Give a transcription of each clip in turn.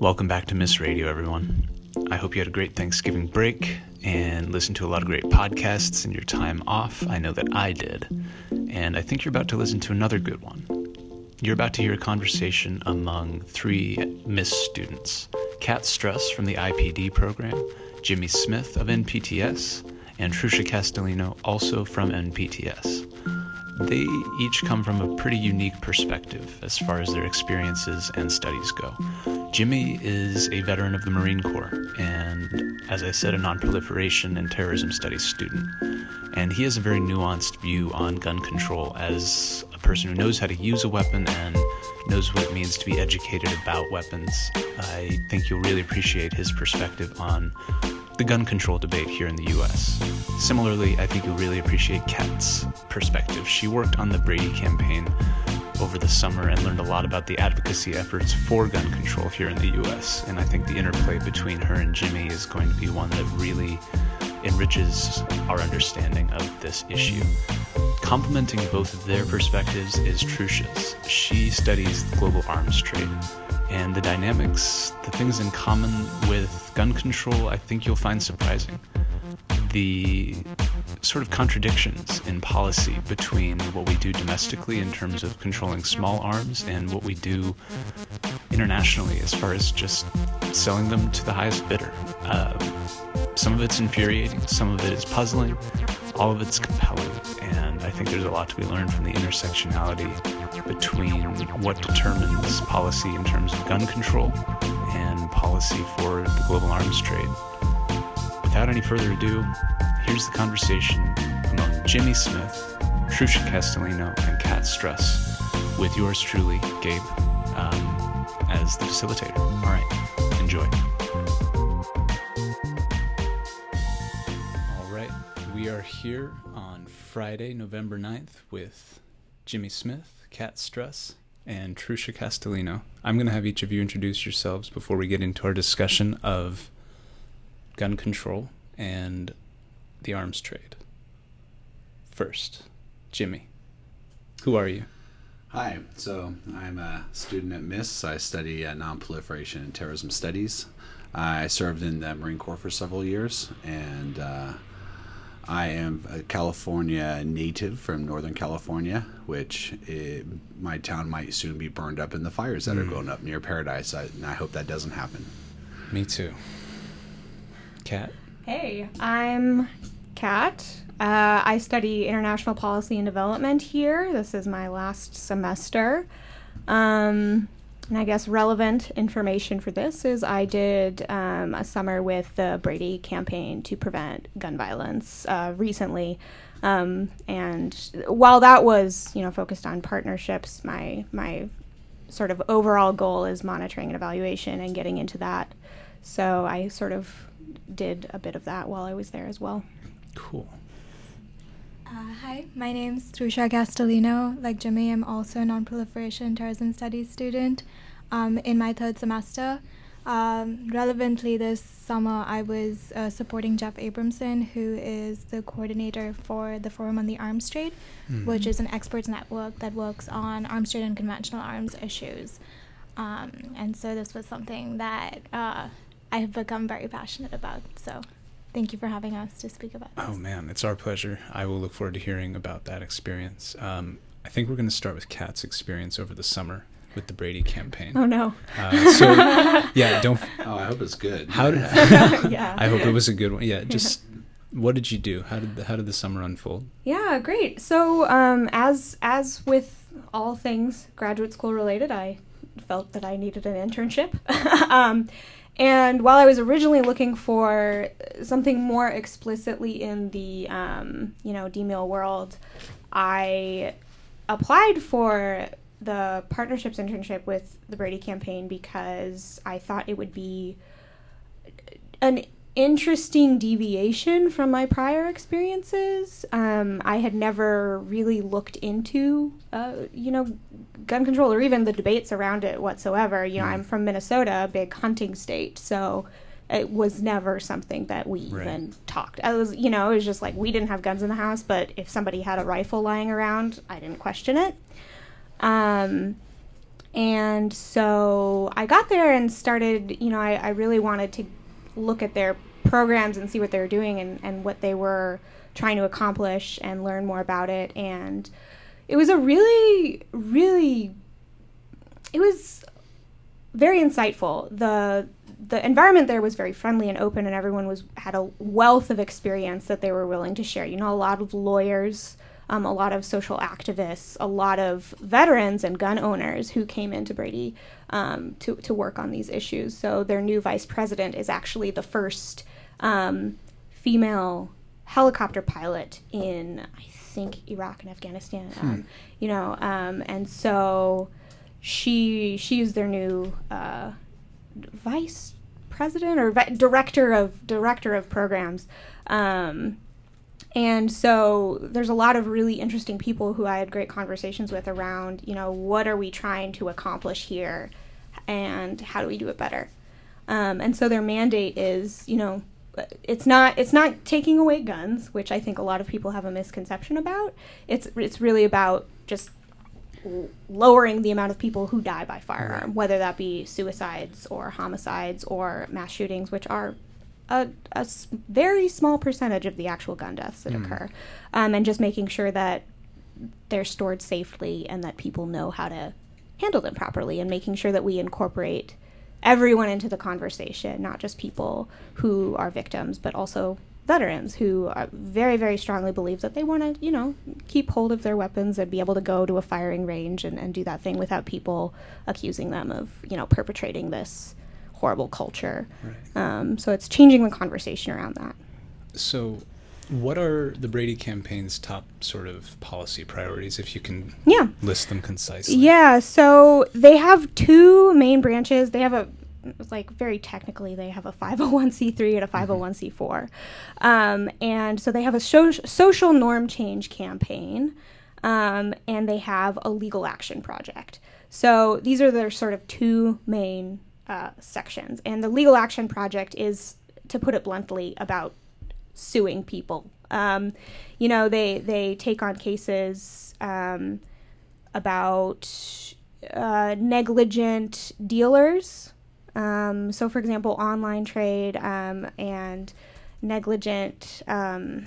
Welcome back to MIIS Radio, everyone. I hope you had a great Thanksgiving break and listened to a lot of great podcasts in your time off. I know that I did. And I think you're about to listen to another good one. You're about to hear a conversation among three MIIS students Kat Struss from the IPD program, Jimmy Smith of NPTS, and Trusha Castellino, also from NPTS. They each come from a pretty unique perspective as far as their experiences and studies go. Jimmy is a veteran of the Marine Corps and, as I said, a nonproliferation and terrorism studies student. And he has a very nuanced view on gun control as a person who knows how to use a weapon and knows what it means to be educated about weapons. I think you'll really appreciate his perspective on the gun control debate here in the US. Similarly, I think you'll really appreciate Kat's perspective. She worked on the Brady campaign over the summer and learned a lot about the advocacy efforts for gun control here in the US. And I think the interplay between her and Jimmy is going to be one that really enriches our understanding of this issue. Complementing both of their perspectives is Trusha's. She studies the global arms trade and the dynamics, the things in common with gun control, I think you'll find surprising. The sort of contradictions in policy between what we do domestically in terms of controlling small arms and what we do internationally as far as just selling them to the highest bidder. Uh, some of it's infuriating, some of it is puzzling, all of it's compelling, and I think there's a lot to be learned from the intersectionality between what determines policy in terms of gun control and policy for the global arms trade. Without any further ado, here's the conversation among Jimmy Smith, Trusha Castellino, and Kat Stress, with yours truly, Gabe, um, as the facilitator. All right, enjoy. All right, we are here on Friday, November 9th, with Jimmy Smith, Kat Stress, and Trusha Castellino. I'm going to have each of you introduce yourselves before we get into our discussion of gun control and the arms trade. First, Jimmy, who are you? Hi, so I'm a student at MIIS. I study uh, nonproliferation and terrorism studies. I served in the Marine Corps for several years, and uh, I am a California native from Northern California, which it, my town might soon be burned up in the fires that mm. are hmm. going up near Paradise. I, and I hope that doesn't happen. Me too. Kat? Hey, I'm Kat. Uh, I study international policy and development here. This is my last semester. Um, and I guess relevant information for this is I did um, a summer with the Brady campaign to prevent gun violence uh, recently. Um, and while that was, you know, focused on partnerships, my my sort of overall goal is monitoring and evaluation and getting into that. So I sort of did a bit of that while I was there as well. Cool. Uh, hi, my name is Trusha Castellino. Like Jimmy, I'm also a nonproliferation terrorism studies student um, in my third semester. Um, relevantly, this summer I was uh, supporting Jeff Abramson, who is the coordinator for the Forum on the Arms Trade, mm-hmm. which is an experts network that works on arms trade and conventional arms issues. Um, and so this was something that uh, I have become very passionate about. So thank you for having us to speak about this. Oh, man, it's our pleasure. I will look forward to hearing about that experience. Um, I think we're going to start with Kat's experience over the summer with the Brady campaign. Oh no! Uh, so yeah, don't. Oh, I hope it's good. How did? yeah. I hope it was a good one. Yeah, just yeah. what did you do? How did the, how did the summer unfold? Yeah, great. So um, as as with all things graduate school related, I felt that I needed an internship. um, and while I was originally looking for something more explicitly in the um, you know DMIL world, I applied for the partnerships internship with the Brady campaign because I thought it would be an interesting deviation from my prior experiences. Um, I had never really looked into, uh, you know, gun control or even the debates around it whatsoever. You know, mm. I'm from Minnesota, a big hunting state, so it was never something that we right. even talked. I was, you know, it was just like we didn't have guns in the house, but if somebody had a rifle lying around, I didn't question it. Um, and so I got there and started, you know, I, I really wanted to look at their programs and see what they were doing and, and what they were trying to accomplish and learn more about it. And it was a really, really, it was very insightful. The the environment there was very friendly and open, and everyone was had a wealth of experience that they were willing to share. You know, a lot of lawyers um, a lot of social activists, a lot of veterans and gun owners who came into Brady um, to, to work on these issues. So their new vice president is actually the first um, female helicopter pilot in, I think, Iraq and Afghanistan. Hmm. Um, you know, um, and so she she is their new uh, vice president or vi- director of director of programs. Um, and so there's a lot of really interesting people who I had great conversations with around, you know, what are we trying to accomplish here and how do we do it better? Um, and so their mandate is, you know, it's not it's not taking away guns, which I think a lot of people have a misconception about. It's it's really about just lowering the amount of people who die by firearm, whether that be suicides or homicides or mass shootings, which are a, a very small percentage of the actual gun deaths that mm. occur, um, and just making sure that they're stored safely and that people know how to handle them properly, and making sure that we incorporate everyone into the conversation, not just people who are victims, but also veterans who very, very strongly believe that they want to, you know, keep hold of their weapons and be able to go to a firing range and, and do that thing without people accusing them of, you know, perpetrating this horrible culture. Right. Um, so it's changing the conversation around that. So, what are the Brady campaign's top sort of policy priorities, if you can yeah. list them concisely? Yeah, so they have two main branches. They have a like very technically they have a 501c3 and a 501c4 mm-hmm. um, and so they have a so- social norm change campaign um, and they have a legal action project so these are their sort of two main uh, sections. And the Legal Action Project is, to put it bluntly, about suing people. Um, you know, they they take on cases um, about uh, negligent dealers. Um, so, for example, online trade um, and negligent. Um,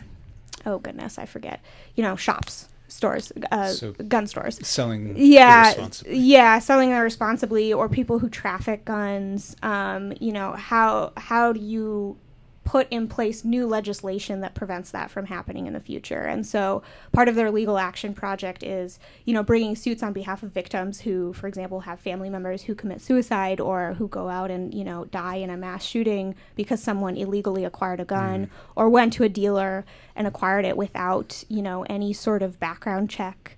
oh goodness, I forget. You know, shops stores, uh, so gun stores. Selling yeah, yeah, selling irresponsibly, or people who traffic guns. Um, you know how how do you put in place new legislation that prevents that from happening in the future. And so part of their legal action project is, you know, bringing suits on behalf of victims who, for example, have family members who commit suicide or who go out and, you know, die in a mass shooting because someone illegally acquired a gun mm. or went to a dealer and acquired it without, you know, any sort of background check.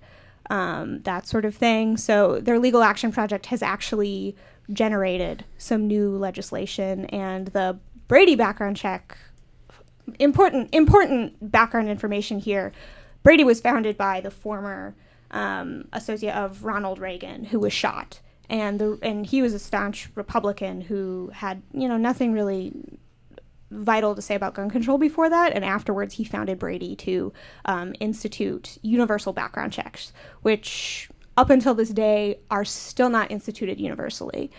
Um, that sort of thing. So their legal action project has actually generated some new legislation, and the Brady background check. Important important background information here. Brady was founded by the former um, associate of Ronald Reagan, who was shot, and the and he was a staunch Republican who had you know nothing really vital to say about gun control before that, and afterwards he founded Brady to um, institute universal background checks, which up until this day are still not instituted universally.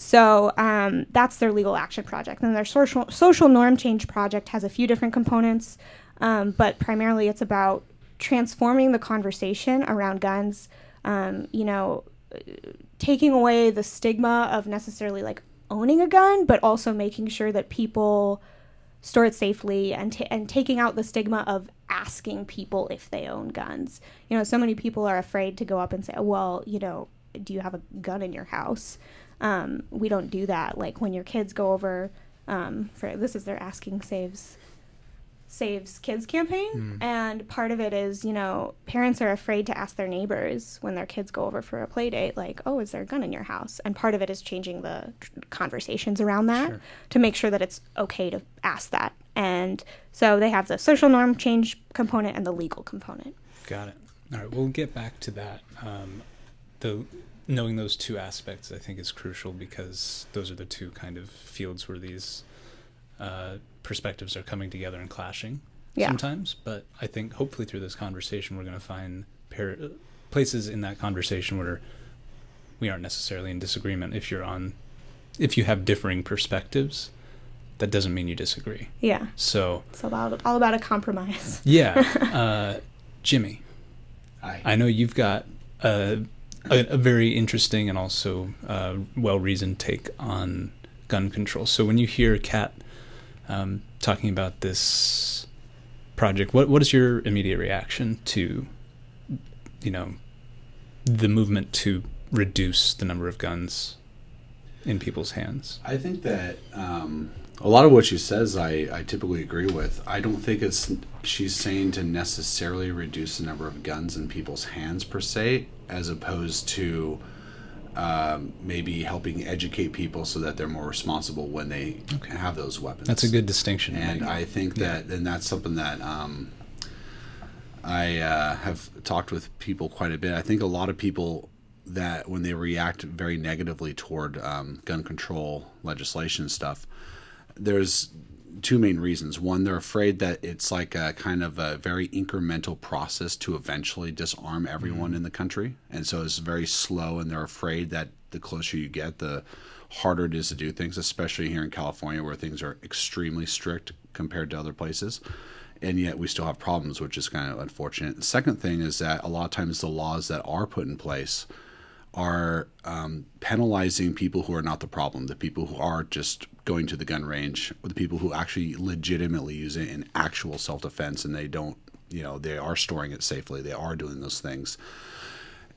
So um, that's their legal action project. And their social, social norm change project has a few different components, um, but primarily it's about transforming the conversation around guns, um, you know, taking away the stigma of necessarily like owning a gun, but also making sure that people store it safely and, t- and taking out the stigma of asking people if they own guns. You know, so many people are afraid to go up and say, well, you know, do you have a gun in your house? Um, we don't do that. Like when your kids go over, um, for this is their asking saves saves kids campaign mm. and part of it is you know parents are afraid to ask their neighbors when their kids go over for a play date like oh is there a gun in your house and part of it is changing the conversations around that sure. to make sure that it's okay to ask that and so they have the social norm change component and the legal component got it all right we'll get back to that um, the knowing those two aspects i think is crucial because those are the two kind of fields where these uh, perspectives are coming together and clashing yeah. sometimes. But I think hopefully through this conversation, we're going to find par- places in that conversation where we aren't necessarily in disagreement if you're on if you have differing perspectives that doesn't mean you disagree Yeah. so It's about all about a compromise. yeah uh, jimmy Hi. i know you've got a, a, a very interesting and also uh, well-reasoned take on gun control so when you hear kat um, talking about this project what, what is your immediate reaction to you know the movement to reduce the number of guns in people's hands. I think that um, a lot of what she says, I, I typically agree with. I don't think it's she's saying to necessarily reduce the number of guns in people's hands per se, as opposed to um, maybe helping educate people so that they're more responsible when they have those weapons. That's a good distinction. and. I think that and that's something that um, I uh, have talked with people quite a bit. I think a lot of people that when they react very negatively toward um, gun control legislation stuff, there's two main reasons. One, they're afraid that it's like a kind of a very incremental process to eventually disarm everyone mm-hmm. in the country, and so it's very slow. And they're afraid that the closer you get, the harder it is to do things, especially here in California where things are extremely strict compared to other places. And yet we still have problems, which is kind of unfortunate. The second thing is that a lot of times the laws that are put in place are um, penalizing people who are not the problem, the people who are just going to the gun range, the people who actually legitimately use it in actual self defense and they don't, you know, they are storing it safely, they are doing those things.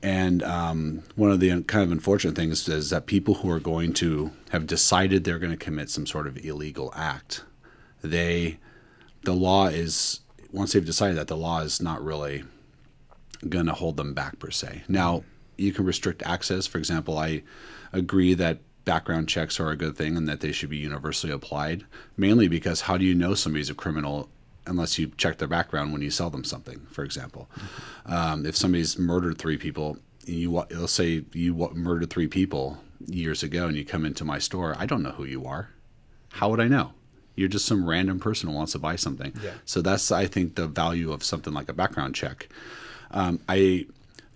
And um, one of the kind of unfortunate things is that people who are going to have decided they're going to commit some sort of illegal act, they, the law is, once they've decided that, the law is not really going to hold them back per se. Now, you can restrict access. For example, I agree that background checks are a good thing and that they should be universally applied, mainly because how do you know somebody's a criminal unless you check their background when you sell them something, for example? Um, if somebody's murdered three people, you let's say you murdered three people years ago and you come into my store, I don't know who you are. How would I know? You're just some random person who wants to buy something. Yeah. So that's I think the value of something like a background check. Um, I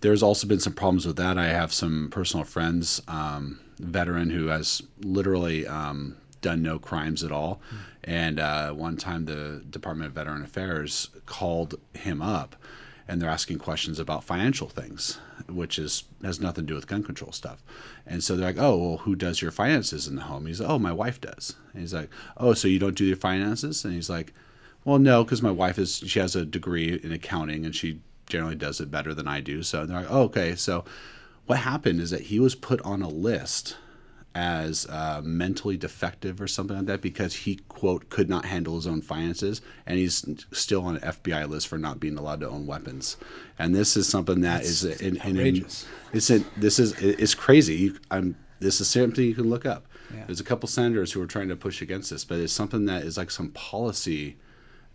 there's also been some problems with that. I have some personal friends, um, veteran who has literally um, done no crimes at all, and uh, one time the Department of Veteran Affairs called him up, and they're asking questions about financial things, which is has nothing to do with gun control stuff. And so they're like, "Oh, well, who does your finances in the home?" He's like, "Oh, my wife does." And he's like, "Oh, so you don't do your finances?" And he's like, well, no, because my wife is she has a degree in accounting and she generally does it better than I do. So they're like, oh, okay. So what happened is that he was put on a list as uh, mentally defective or something like that because he quote could not handle his own finances and he's still on an FBI list for not being allowed to own weapons. And this is something that is That's in, in, in, outrageous. it's this is it's crazy. You, I'm this is something you can look up. Yeah. There's a couple senators who are trying to push against this, but it's something that is like some policy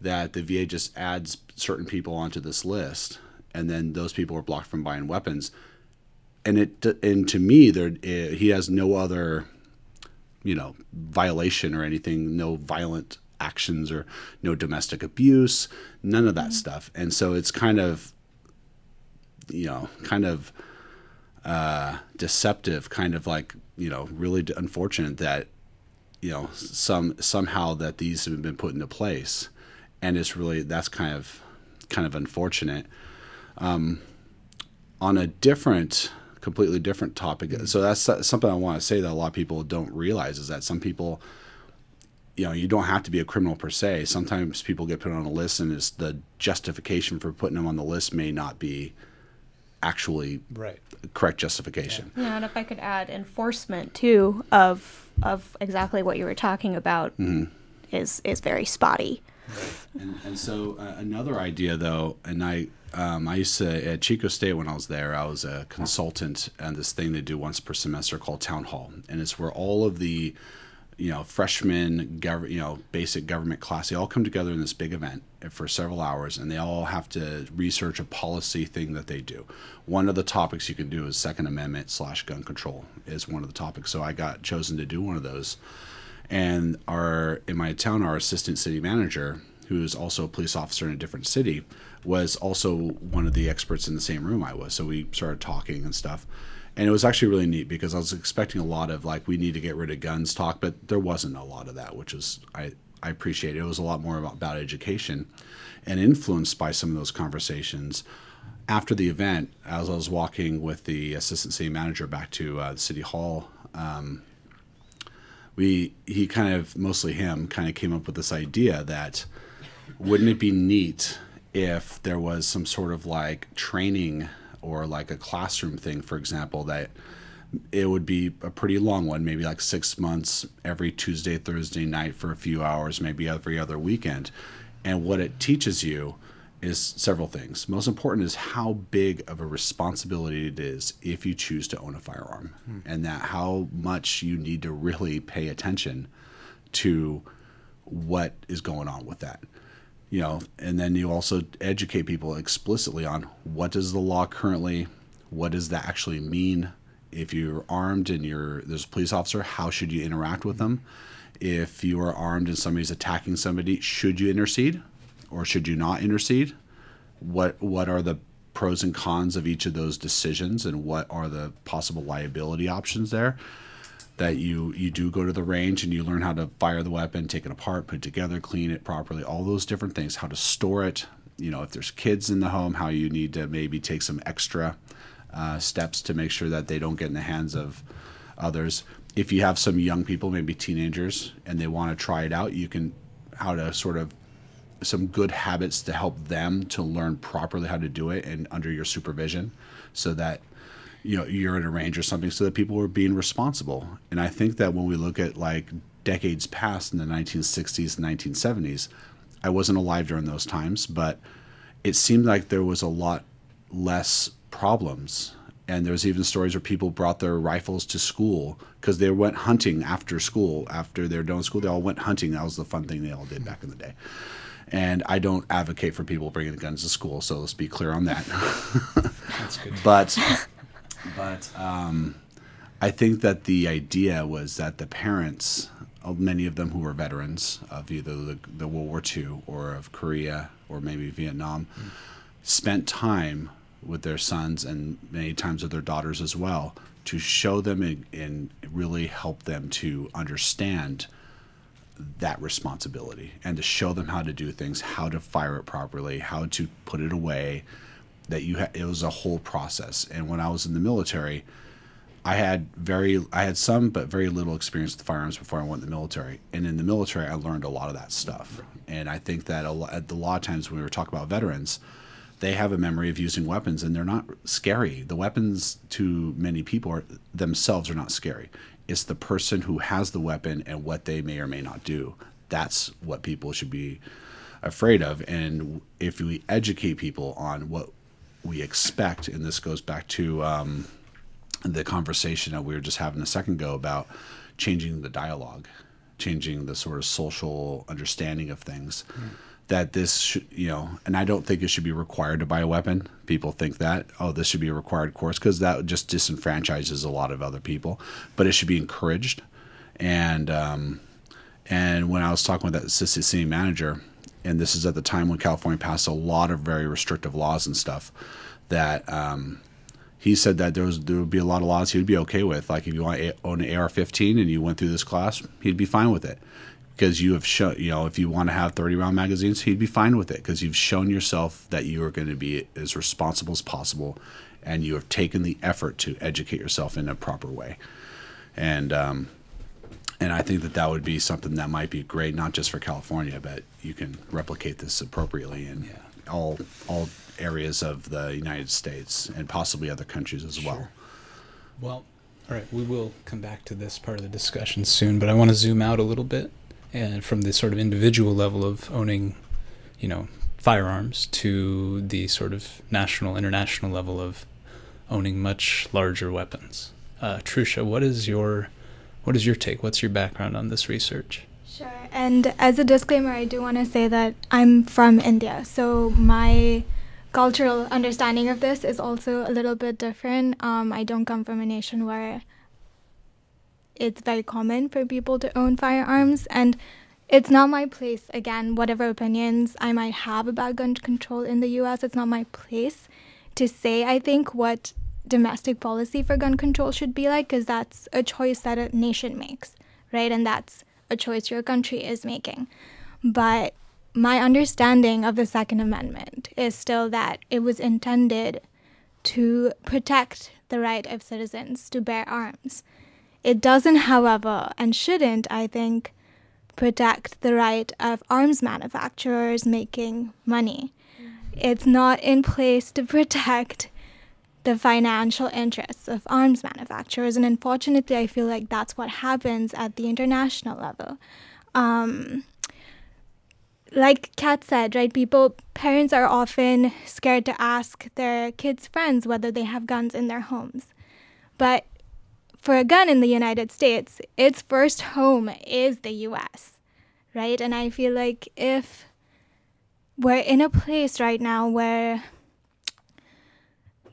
that the VA just adds certain people onto this list, and then those people are blocked from buying weapons. And it and to me, there eh, he has no other, you know, violation or anything, no violent actions or no domestic abuse, none of that stuff. And so it's kind of, you know, kind of uh, deceptive, kind of like you know, really unfortunate that you know some somehow that these have been put into place, and it's really that's kind of kind of unfortunate. Um, on a different, completely different topic, so that's something I want to say that a lot of people don't realize is that some people. You know, you don't have to be a criminal per se. Sometimes people get put on a list, and it's the justification for putting them on the list may not be actually Right. correct justification. Yeah, and if I could add enforcement too of of exactly what you were talking about is is very spotty. And, and so uh, another idea, though, and I um, I used to at Chico State when I was there, I was a consultant on this thing they do once per semester called Town Hall, and it's where all of the you know freshmen, gov- you know basic government class, they all come together in this big event for several hours, and they all have to research a policy thing that they do. One of the topics you can do is Second Amendment slash gun control is one of the topics. So I got chosen to do one of those and our in my town our assistant city manager who is also a police officer in a different city was also one of the experts in the same room i was so we started talking and stuff and it was actually really neat because I was expecting a lot of like we need to get rid of guns talk, but there wasn't a lot of that, which is I I appreciate it. It was a lot more about, about education, and influenced by some of those conversations. After the event, as I was walking with the assistant city manager back to uh, City Hall, um, we he kind of mostly him kind of came up with this idea that wouldn't it be neat if there was some sort of like training or like a classroom thing, for example, that it would be a pretty long one, maybe like six months every Tuesday, Thursday night for a few hours, maybe every other weekend. And what it teaches you is several things. Most important is how big of a responsibility it is if you choose to own a firearm, hmm. and that how much you need to really pay attention to what is going on with that you know, and then you also educate people explicitly on what does the law currently, what does that actually mean? If you're armed and you're there's a police officer, how should you interact with them? If you are armed and somebody's attacking somebody, should you intercede or should you not intercede? What what are the pros and cons of each of those decisions and what are the possible liability options there? that you you do go to the range and you learn how to fire the weapon, take it apart, put it together, clean it properly, all those different things, how to store it. You know, if there's kids in the home, how you need to maybe take some extra uh, steps to make sure that they don't get in the hands of others. If you have some young people, maybe teenagers, and they want to try it out, you can how to sort of some good habits to help them to learn properly how to do it and under your supervision so that you know you're in a range or something so that people are being responsible. And i think that when we look at like decades past in the 1960s and 1970s i wasn't alive during those times but it seemed like there was a lot less problems. And there's even stories where people brought their rifles to school because they went hunting after school after they were done school they all went hunting. That was the fun thing they all did back in the day and I don't advocate for people bringing guns to school, so let's be clear on that. That's good. but but um, I think that the idea was that the parents, many of them who were veterans of either the, the World War II or of Korea or maybe Vietnam, mm. spent time with their sons and many times with their daughters as well to show them and, and really help them to understand that responsibility and to show them how to do things, how to fire it properly, how to put it away, that you had it was a whole process. And when i was in the military i had very i had some but very little experience with firearms before i went in the military. And in the military i learned a lot of that stuff. And i think that a lot, a lot of times when we were talking about veterans they have a memory of using weapons and they're not scary. The weapons to many people are, themselves are not scary it's the person who has the weapon and what they may or may not do that's what people should be afraid of and if we educate people on what we expect, and this goes back to um, the conversation that we were just having a second ago about changing the dialogue, changing the sort of social understanding of things. Mm. That this should, you know, and I don't think it should be required to buy a weapon. People think that, oh, this should be a required course because that just disenfranchises a lot of other people. But it should be encouraged. And um, and when I was talking with that assistant city manager, and this is at the time when California passed a lot of very restrictive laws and stuff that um, he said that there was there would be a lot of laws he would be okay with. Like if you want to own an AR-15 and you went through this class, he'd be fine with it because you have shown you know if you want to have 30 round magazines, he'd be fine with it because you've shown yourself that you are going to be as responsible as possible, and you have taken the effort to educate yourself in a proper way, and um, and I think that that would be something that might be great, not just for California, but you can replicate this appropriately in yeah. all all areas of the United States and possibly other countries as sure. well. Well, all right, we will come back to this part of the discussion soon, but I want to zoom out a little bit and from the sort of individual level of owning, you know, firearms to the sort of national, international level of owning much larger weapons. Uh, Trusha, what is your what is your take? What's your background on this research? Sure. And as a disclaimer, I do want to say that I'm from India. So my cultural understanding of this is also a little bit different. Um, I don't come from a nation where it's very common for people to own firearms. And it's not my place, again, whatever opinions I might have about gun control in the US, it's not my place to say, I think, what domestic policy for gun control should be like because that's a choice that a nation makes, right? And that's a choice your country is making. But my understanding of the Second Amendment is still that it was intended to protect the right of citizens to bear arms. It doesn't, however, and shouldn't, I think, protect the right of arms manufacturers making money. It's not in place to protect the financial interests of arms manufacturers. And unfortunately, I feel like that's what happens at the international level. Um, like Kat said, right, people, parents are often scared to ask their kids' friends whether they have guns in their homes. But for a gun in the United States, its first home is the US, right? And I feel like if we're in a place right now where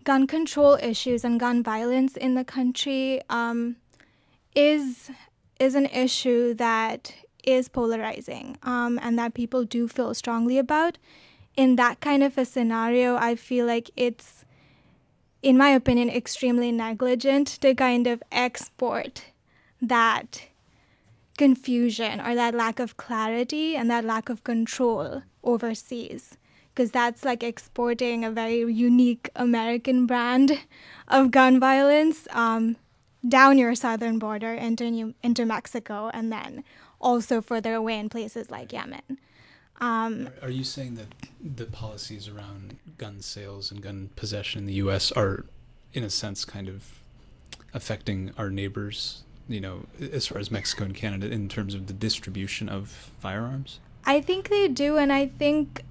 gun control issues and gun violence in the country um, is is an issue that is polarizing um, and that people do feel strongly about. In that kind of a scenario, I feel like it's, in my opinion, extremely negligent to kind of export that confusion or that lack of clarity and that lack of control overseas because that's like exporting a very unique American brand of gun violence um, down your southern border into New, into Mexico and then also further away in places like Yemen. Um, are you saying that the policies around gun sales and gun possession in the U.S. are, in a sense, kind of affecting our neighbors? You know, as far as Mexico and Canada, in terms of the distribution of firearms. I think they do, and I think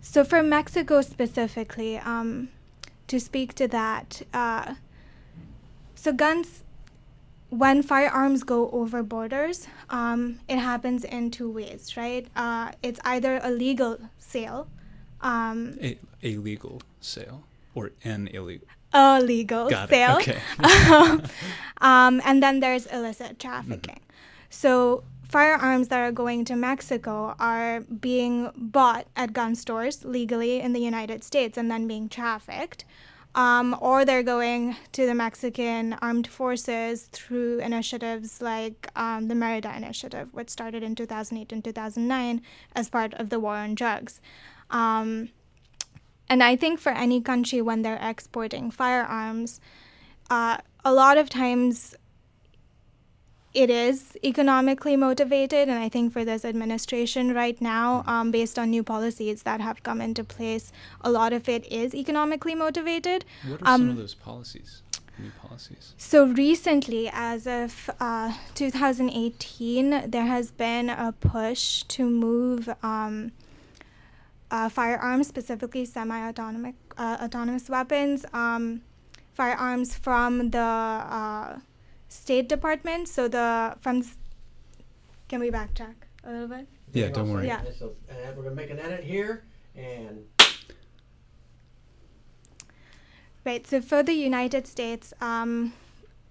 so for Mexico specifically, um, to speak to that, uh, so guns, when firearms go over borders, um, it happens in two ways, right? Uh, it's either a legal sale. Um, a, a legal sale or an illegal? A legal Got sale. Okay. um, and then there's illicit trafficking. Mm-hmm. So firearms that are going to Mexico are being bought at gun stores legally in the United States and then being trafficked. Um, or they're going to the Mexican armed forces through initiatives like um, the Merida Initiative, which started in 2008 and 2009 as part of the war on drugs. Um, and I think for any country, when they're exporting firearms, uh, a lot of times it is economically motivated, and I think for this administration right now, um, based on new policies that have come into place, a lot of it is economically motivated. What are um, some of those policies? New policies. So recently, as of uh, 2018, there has been a push to move um, uh, firearms, specifically semi-autonomous uh, autonomous weapons, um, firearms from the uh, State Department. So the from can we backtrack a little bit? Yeah, don't worry. Yeah. So, and we're gonna make an edit here and. Right. So for the United States. Um,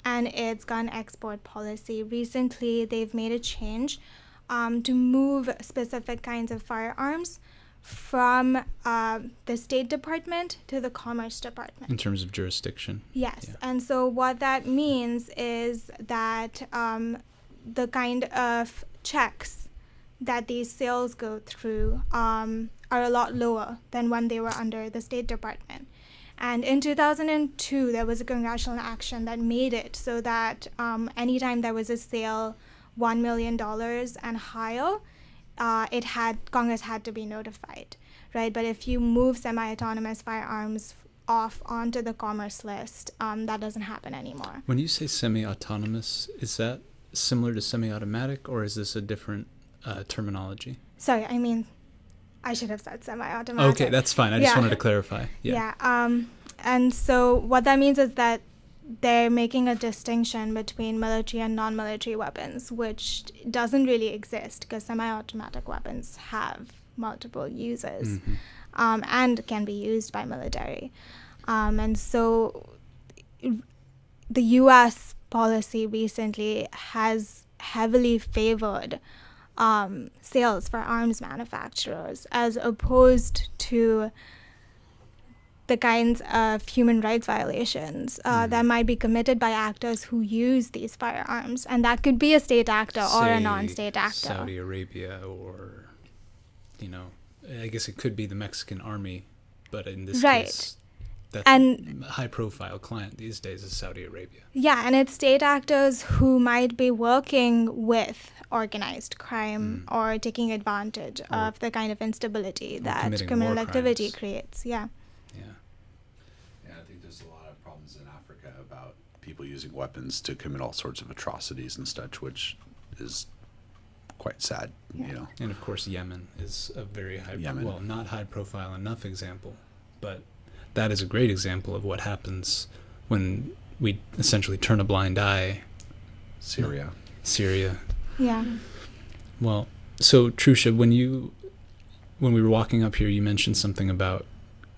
and its gun export policy. Recently, they've made a change um, to move specific kinds of firearms from uh, the State Department to the Commerce Department. In terms of jurisdiction? Yes. Yeah. And so what that means is that um, the kind of checks that these sales go through um, are a lot lower than when they were under the State Department. And in 2002, there was a congressional action that made it so that um, anytime there was a sale $1 million and higher, uh, it had Congress had to be notified, right? But if you move semi-autonomous firearms off onto the commerce list, um, that doesn't happen anymore. When you say semi-autonomous, is that similar to semi-automatic, or is this a different uh, terminology? Sorry, I mean, I should have said semi-automatic. Okay, that's fine. I just wanted to clarify. Yeah. Yeah. Um, and so what that means is that they're making a distinction between military and non military weapons, which doesn't really exist because semi automatic weapons have multiple uses mm-hmm. um, and can be used by military. Um, and so the US policy recently has heavily favored um, sales for arms manufacturers as opposed to the kinds of human rights violations uh, Mm-hmm. that might be committed by actors who use these firearms. And that could be a state actor or a non state actor. Saudi Arabia, or you know, I guess it could be the Mexican army, but in this Right. case, that And- high-profile client these days is Saudi Arabia. Yeah, and it's state actors who might be working with organized crime or taking advantage. Or- of the kind of instability that criminal activity crimes. creates. Yeah, I think there's a lot of problems in Africa about people using weapons to commit all sorts of atrocities and such, which is quite sad. You know, And of course, Yemen is a very high, Yemen. well, not high profile enough example, but that is a great example of what happens when we essentially turn a blind eye. Syria. Syria. Yeah. Well, so Trusha, when you, when we were walking up here, you mentioned something about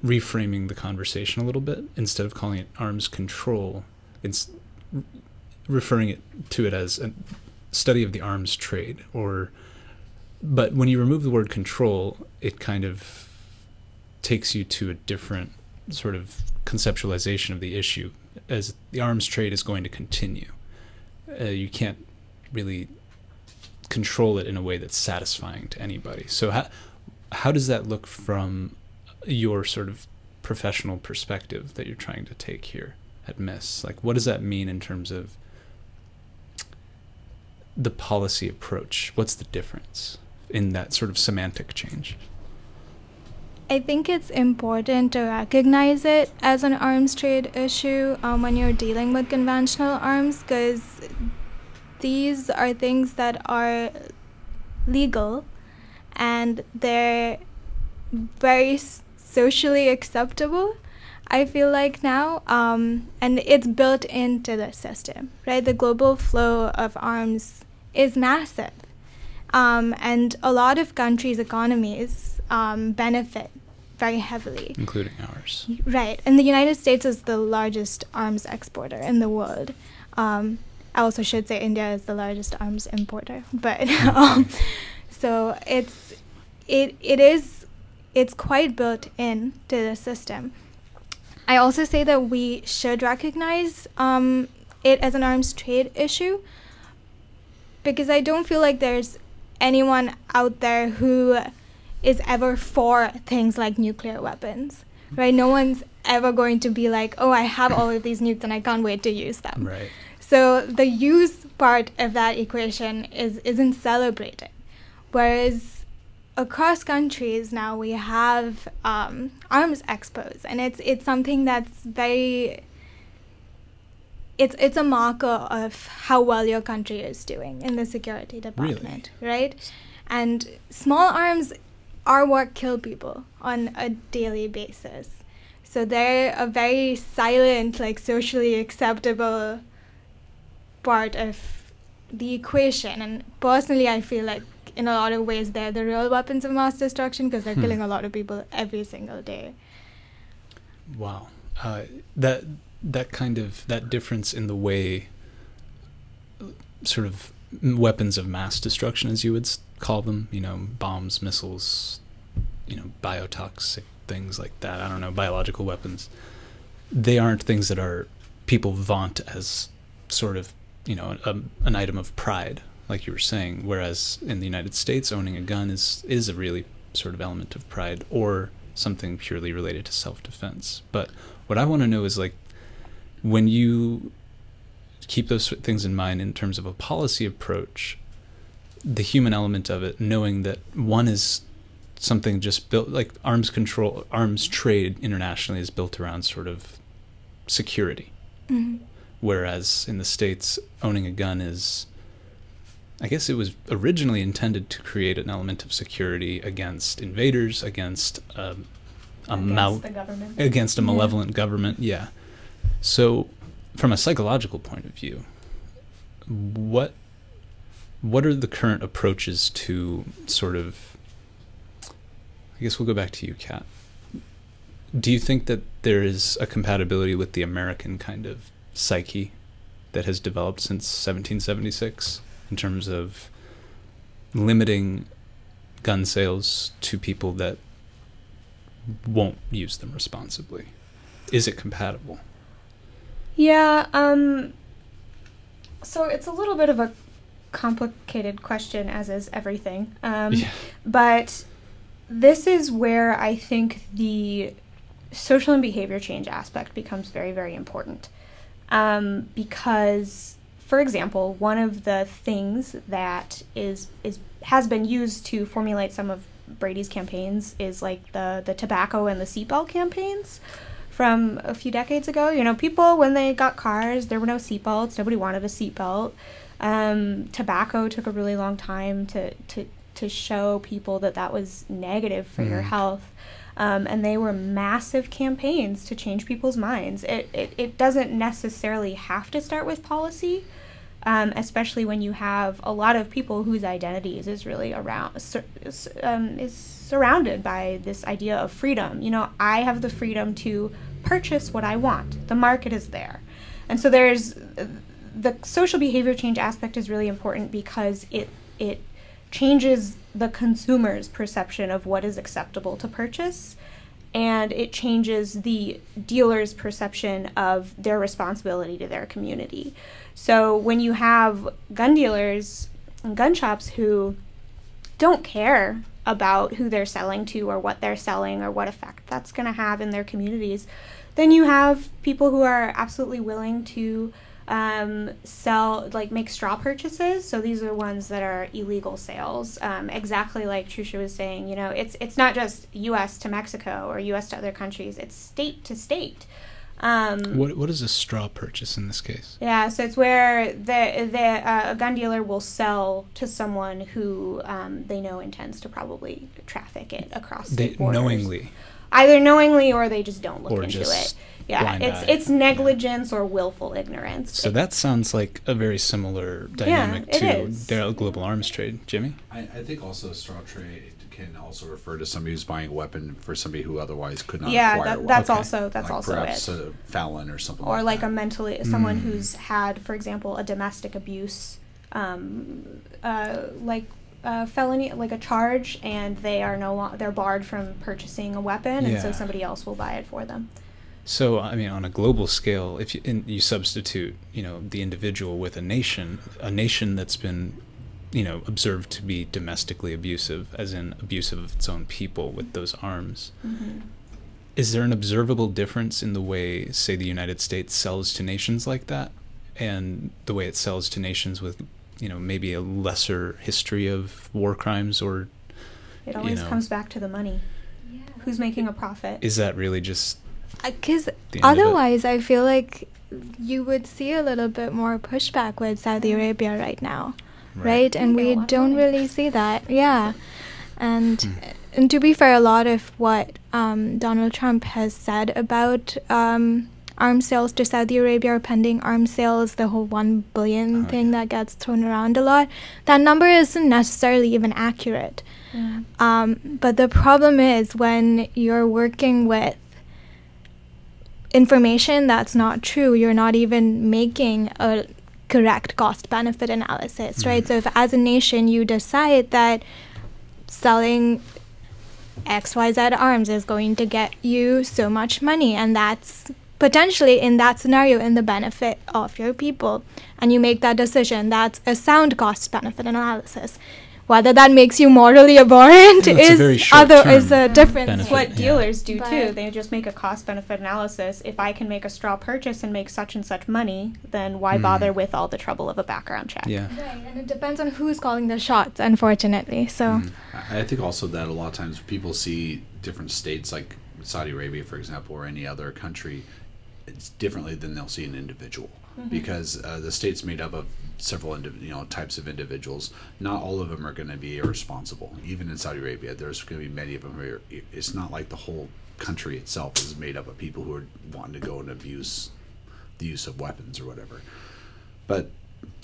reframing the conversation a little bit instead of calling it arms control, it's referring it to it as a study of the arms trade or but when you remove the word control it kind of takes you to a different sort of conceptualization of the issue. As the arms trade is going to continue uh, you can't really control it in a way that's satisfying to anybody. So how how does that look from your sort of professional perspective that you're trying to take here at MIIS? Like what does that mean in terms of the policy approach? What's the difference in that sort of semantic change? I think it's important to recognize it as an arms trade issue um, when you're dealing with conventional arms because these are things that are legal and they're very socially acceptable. I feel like now, um, and it's built into the system, right? The global flow of arms is massive. Um, and a lot of countries' economies um, benefit very heavily. including ours Right. And the United States is the largest arms exporter in the world. Um, I also should say India is the largest arms importer. But um, so it's it it is it's quite built in to the system. I also say that we should recognize um, it as an arms trade issue because I don't feel like there's anyone out there who is ever for things like nuclear weapons, right? No one's ever going to be like, oh, I have all of these nukes and I can't wait to use them. right So the use part of that equation is isn't celebrated, whereas across countries now we have um, arms expos, and it's it's something that's very it's it's a marker of how well your country is doing in the security department, right? And small arms are what kill people on a daily basis. So they're a very silent, like socially acceptable part of the equation. And personally, I feel like in a lot of ways they're the real weapons of mass destruction because they're Hmm. killing a lot of people every single day. Wow, uh, that that kind of that difference in the way, sort of weapons of mass destruction, as you would call them, you know, bombs, missiles, you know, biotoxic things like that. I don't know, biological weapons. They aren't things that are people vaunt as sort of, you know, a, an item of pride, like you were saying. Whereas in the United States, owning a gun is is a really sort of element of pride, or something purely related to self-defense. But what I want to know is like when you keep those things in mind in terms of a policy approach, the human element of it, knowing that one is something just built like arms control, arms trade internationally is built around sort of security, Mhm. whereas in the states, owning a gun is. I guess it was originally intended to create an element of security against invaders, against um, a Against mal- the government. against a Yeah. malevolent government. Yeah. So, from a psychological point of view, what what are the current approaches to sort of? I guess we'll go back to you, Kat. Do you think that there is a compatibility with the American kind of psyche that has developed since 1776 in terms of limiting gun sales to people that won't use them responsibly? is it compatible? Yeah, um so it's a little bit of a complicated question as is everything. Um Yeah. but this is where I think the social and behavior change aspect becomes very, very important. Um, because, for example, one of the things that is is has been used to formulate some of Brady's campaigns is like the the tobacco and the seatbelt campaigns from a few decades ago. You know, people when they got cars, there were no seatbelts. Nobody wanted a seatbelt. Um, tobacco took a really long time to to to show people that that was negative for your Mhm. health. Um, and they were massive campaigns to change people's minds. It, it, it doesn't necessarily have to start with policy, um, especially when you have a lot of people whose identities is really around sur- um, is surrounded by this idea of freedom. You know, I have the freedom to purchase what I want. The market is there, and so there's the social behavior change aspect is really important because it it changes the consumer's perception of what is acceptable to purchase and it changes the dealer's perception of their responsibility to their community. So when you have gun dealers and gun shops who don't care about who they're selling to or what they're selling or what effect that's going to have in their communities, then you have people who are absolutely willing to um, sell, like make straw purchases. So these are ones that are illegal sales. Um, exactly like Trusha was saying, you know, it's it's not just U.S. to Mexico or U.S. to other countries. It's state to state. Um, What what is a straw purchase in this case? yeah, so it's where the the uh, a gun dealer will sell to someone who um, they know intends to probably traffic it across They state borders. knowingly. either knowingly or they just don't look Or into just it. Yeah, blind it's eye. it's negligence or willful ignorance. So that sounds like a very similar dynamic it to is. the global arms trade, Jimmy. I, I think also straw trade can also refer to somebody who's buying a weapon for somebody who otherwise could not yeah, acquire that, that's Okay. also that's like also perhaps it. a felon or something or like like that. a mentally someone Mm. who's had, for example, a domestic abuse, um, uh, like a felony, like a charge, and they are no longer they're barred from purchasing a weapon, and so somebody else will buy it for them. So I mean, on a global scale, if you, in, you substitute, you know, the individual with a nation, a nation that's been, you know, observed to be domestically abusive, as in abusive of its own people with those arms. Mm-hmm. Is there an observable difference in the way, say, the United States sells to nations like that, and the way it sells to nations with, you know, maybe a lesser history of war crimes, or It You always know. comes back to the money. Who's making a profit? is that really just Because the end of it? otherwise, I feel like you would see a little bit more pushback with Saudi Arabia right now, right? And They get a we don't really see that. Yeah. And, Hmm. and to be fair, a lot of what um, Donald Trump has said about um, arms sales to Saudi Arabia or pending arms sales, the whole one billion Oh, thing yeah. that gets thrown around a lot, that number isn't necessarily even accurate. Yeah. Um, but the problem is when you're working with information that's not true, you're not even making a correct cost benefit analysis, right? Mhm. So if as a nation you decide that selling XYZ arms is going to get you so much money, and that's potentially in that scenario in the benefit of your people, and you make that decision, that's a sound cost benefit analysis. Whether that makes you morally abhorrent Well, it's a very is other is a difference. benefit. what yeah. dealers do too. They just make a cost benefit analysis. If I can make a straw purchase and make such and such money, then why Mm. bother with all the trouble of a background check? Yeah. Right, and it depends on who's calling the shots, unfortunately. So. Mm. I I think also that a lot of times people see different states like Saudi Arabia, for example, or any other country, it's differently than they'll see an individual because uh, the state's made up of several indiv- you know types of individuals. Not all of them are going to be irresponsible. Even in Saudi Arabia, there's going to be many of them. Who are, it's not like the whole country itself is made up of people who are wanting to go and abuse the use of weapons or whatever. But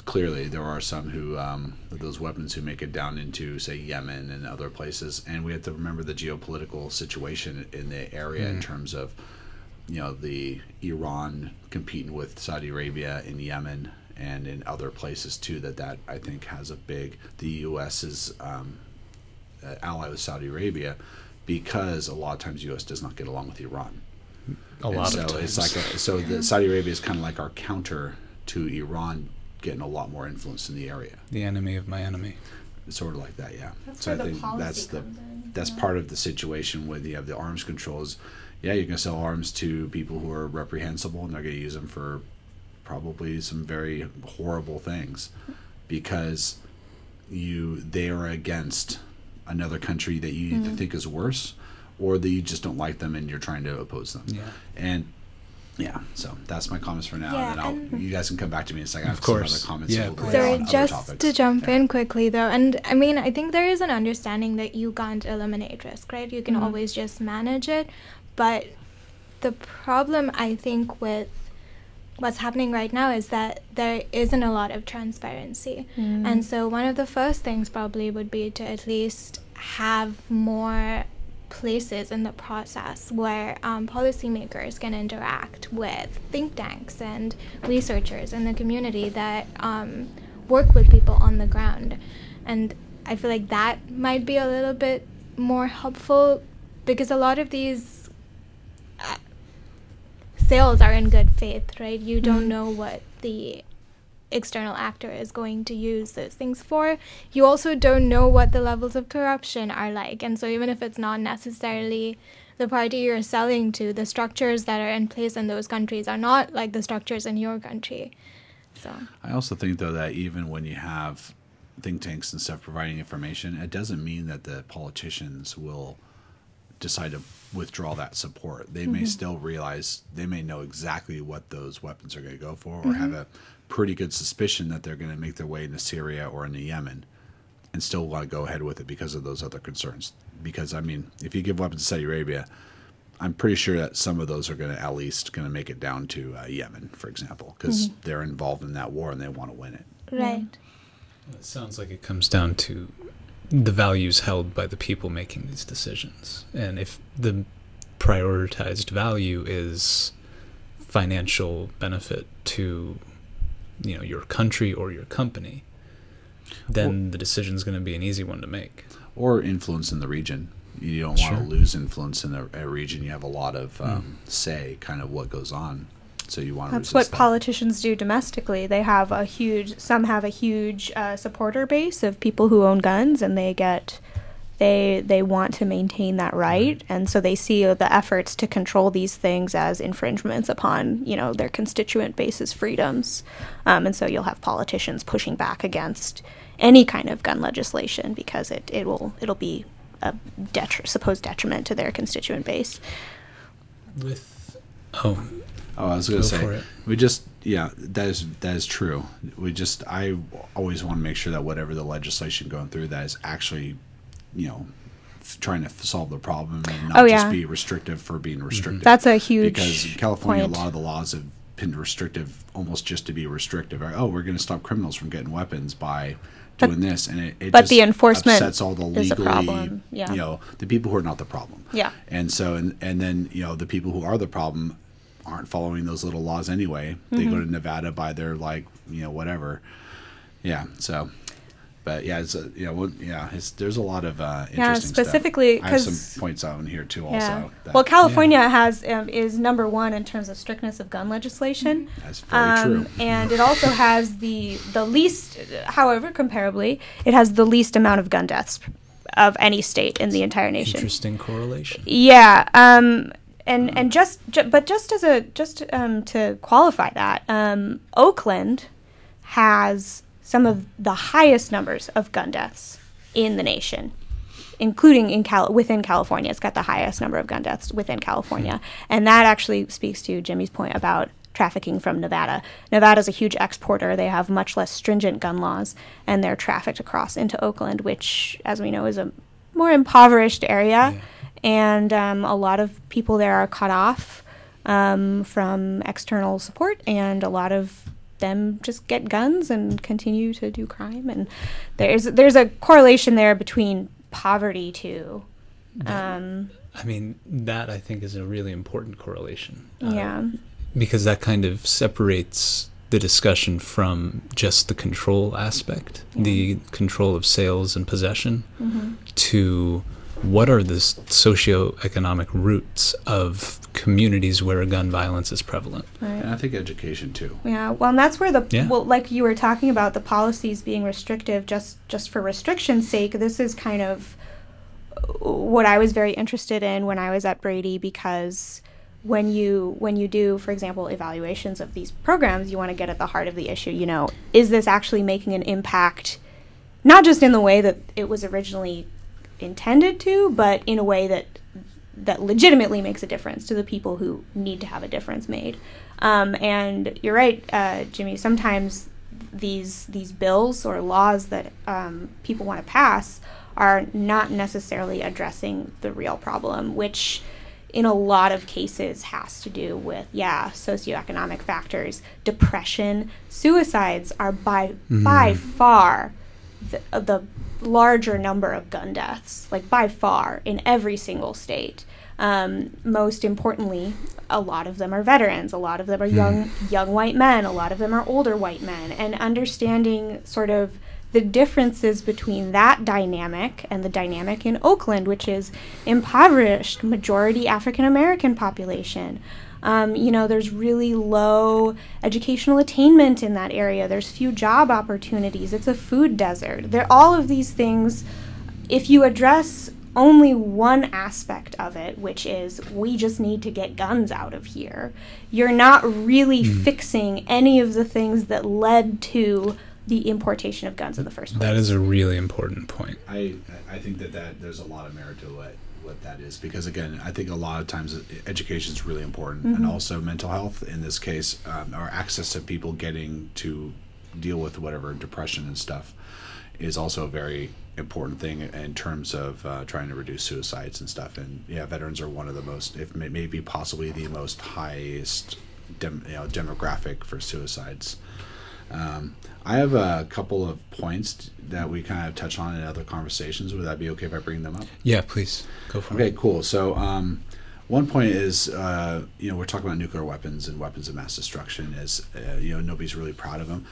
clearly there are some who um, those weapons who make it down into say Yemen and other places and we have to remember the geopolitical situation in the area in Mhm. terms of you know the Iran competing with Saudi Arabia in Yemen and in other places too that that I think has a big the US is um, uh, ally with Saudi Arabia because a lot of times the US does not get along with Iran A And lot so of times. it's like a, so the Saudi Arabia is kind of like our counter to Iran getting a lot more influence in the area. the enemy of my enemy. Sort of like that, yeah. That's so where I the think that's the in, that's yeah. part of the situation with you have the arms controls. Yeah, you're gonna sell arms to people who are reprehensible, and they're gonna use them for probably some very horrible things because you they are against another country that you Mm-hmm. either think is worse or that you just don't like them and you're trying to oppose them. Yeah. And yeah, so that's my comments for now. Yeah, and then I'll, and- you guys can come back to me in a second. I Of have some course. other comments Yeah, a little. Sorry, on just topics. to jump in quickly though, and I mean, I think there is an understanding that you can't eliminate risk, right? You can Mhm. always just manage it, but the problem I think with what's happening right now is that there isn't a lot of transparency. Mm. And so one of the first things probably would be to at least have more places in the process where um, policymakers can interact with think tanks and researchers in the community that um, work with people on the ground. And I feel like that might be a little bit more helpful because a lot of these sales are in good faith, right? You don't Mhm. know what the external actor is going to use those things for. You also don't know what the levels of corruption are like. And so, even if it's not necessarily the party you're selling to, the structures that are in place in those countries are not like the structures in your country. So, I also think though that even when you have think tanks and stuff providing information, it doesn't mean that the politicians will decide to withdraw that support. They may mm-hmm. still realize they may know exactly what those weapons are going to go for, or have mm-hmm. a pretty good suspicion that they're going to make their way into Syria or into Yemen, and still want to go ahead with it because of those other concerns. Because I mean, if you give weapons to Saudi Arabia, I'm pretty sure that some of those are going to at least going to make it down to uh, Yemen, for example, because mm-hmm. they're involved in that war and they want to win it. right. It sounds like it comes down to the values held by the people making these decisions. And if the prioritized value is financial benefit to you know your country or your company, then the decision is going to be an easy one to make. or influence in the region. You don't want Sure. to lose influence in a, a region. You have a lot of um, say, kind of what goes on. So you want to That's what that. politicians do domestically. They have a huge, some have a huge uh, supporter base of people who own guns, and they get, they they want to maintain that right, and so they see the efforts to control these things as infringements upon you know their constituent base's freedoms, um, and so you'll have politicians pushing back against any kind of gun legislation because it, it will it'll be a detri- supposed detriment to their constituent base. With oh, Oh, I was going to say we just yeah that is that is true. We just I always want to make sure that whatever the legislation going through that is actually you know f- trying to f- solve the problem and not Oh, just be restrictive for being mm-hmm. restrictive. That's a huge because in California, point. a lot of the laws have been restrictive, almost just to be restrictive. Or, oh, we're going to stop criminals from getting weapons by But- doing this, and it, it but just the enforcement upsets all the is legally, yeah. you know, the people who are not the problem. Yeah. And so, and and then you know, the people who are the problem aren't following those little laws anyway. They Mm-hmm. go to Nevada by their like, you know, whatever. Yeah. So. But yeah, it's a, you know, well, yeah, it's, there's a lot of uh, interesting Yeah, stuff. specifically I have 'cause- some points on here too. Yeah. Also, that- well, California has um, is number one in terms of strictness of gun legislation. That's very Um, true. and it also has the the least, however, comparably, it has the least amount of gun deaths of any state in the entire nation. interesting correlation. Yeah, um, and and just, ju- but just as a just um, to qualify that, um, Oakland has some of the highest numbers of gun deaths in the nation, including in Cal- within California. It's got the highest number of gun deaths within California, and that actually speaks to Jimmy's point about trafficking from Nevada. Nevada is a huge exporter. They have much less stringent gun laws, and they're trafficked across into Oakland, which, as we know, is a more impoverished area, Yeah. And um, a lot of people there are cut off um, from external support, and a lot of them just get guns and continue to do crime. And there's there's a correlation there between poverty too. Um, I mean, that I think is a really important correlation. Uh, yeah, because that kind of separates the discussion from just the control aspect, the control of sales and possession, Mm-hmm. to what are the s- socioeconomic roots of communities where gun violence is prevalent? Right. And I think education too. Yeah, well, and that's where the Yeah. well, like you were talking about the policies being restrictive just just for restriction's sake. This is kind of what I was very interested in when I was at Brady because when you when you do, for example, evaluations of these programs, you want to get at the heart of the issue. You know, is this actually making an impact, not just in the way that it was originally intended to, but in a way that that legitimately makes a difference to the people who need to have a difference made. Um, and you're right, uh, Jimmy. Sometimes these these bills or laws that um, people want to pass are not necessarily addressing the real problem, which in a lot of cases has to do with yeah socioeconomic factors depression suicides are by by far the, the larger number of gun deaths, like by far in every single state. Um, most importantly, a lot of them are veterans. A lot of them are young young white men. A lot of them are older white men. And understanding sort of the differences between that dynamic and the dynamic in Oakland, which is impoverished, majority African American population. Um, you know, there's really low educational attainment in that area. There's few job opportunities. It's a food desert. There, all of these things. If you address only one aspect of it, which is we just need to get guns out of here, you're not really fixing any of the things that led to the importation of guns in the first place. That is a really important point. I I think that, that there's a lot of merit to what what that is because again I think a lot of times education is really important and also mental health in this case um, or access to people getting to deal with whatever depression and stuff is also a very important thing in terms of uh, trying to reduce suicides and stuff and yeah veterans are one of the most if maybe possibly the most highest dem, you know demographic for suicides um, I have a couple of points that we kind of touch on in other conversations. Would that be okay if I bring them up? Yeah, please go for Okay, it. Okay, cool. So, um, one point is, uh, you know, we're talking about nuclear weapons and weapons of mass destruction. As uh, you know, nobody's really proud of them.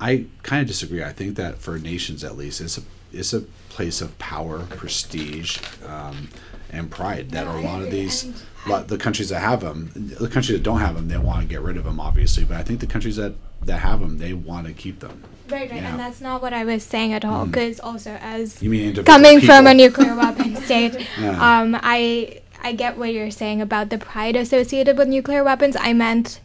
I kind of disagree. I think that for nations, at least, it's a it's a place of power, prestige, um, and pride. That a lot of these, the countries that have them, the countries that don't have them, they want to get rid of them, obviously. But I think the countries that that have them, they want to keep them. Right, right, Yeah. and that's not what I was saying at all. Because also, as You mean coming from a nuclear weapon state, Yeah. um, I I get what you're saying about the pride associated with nuclear weapons. I meant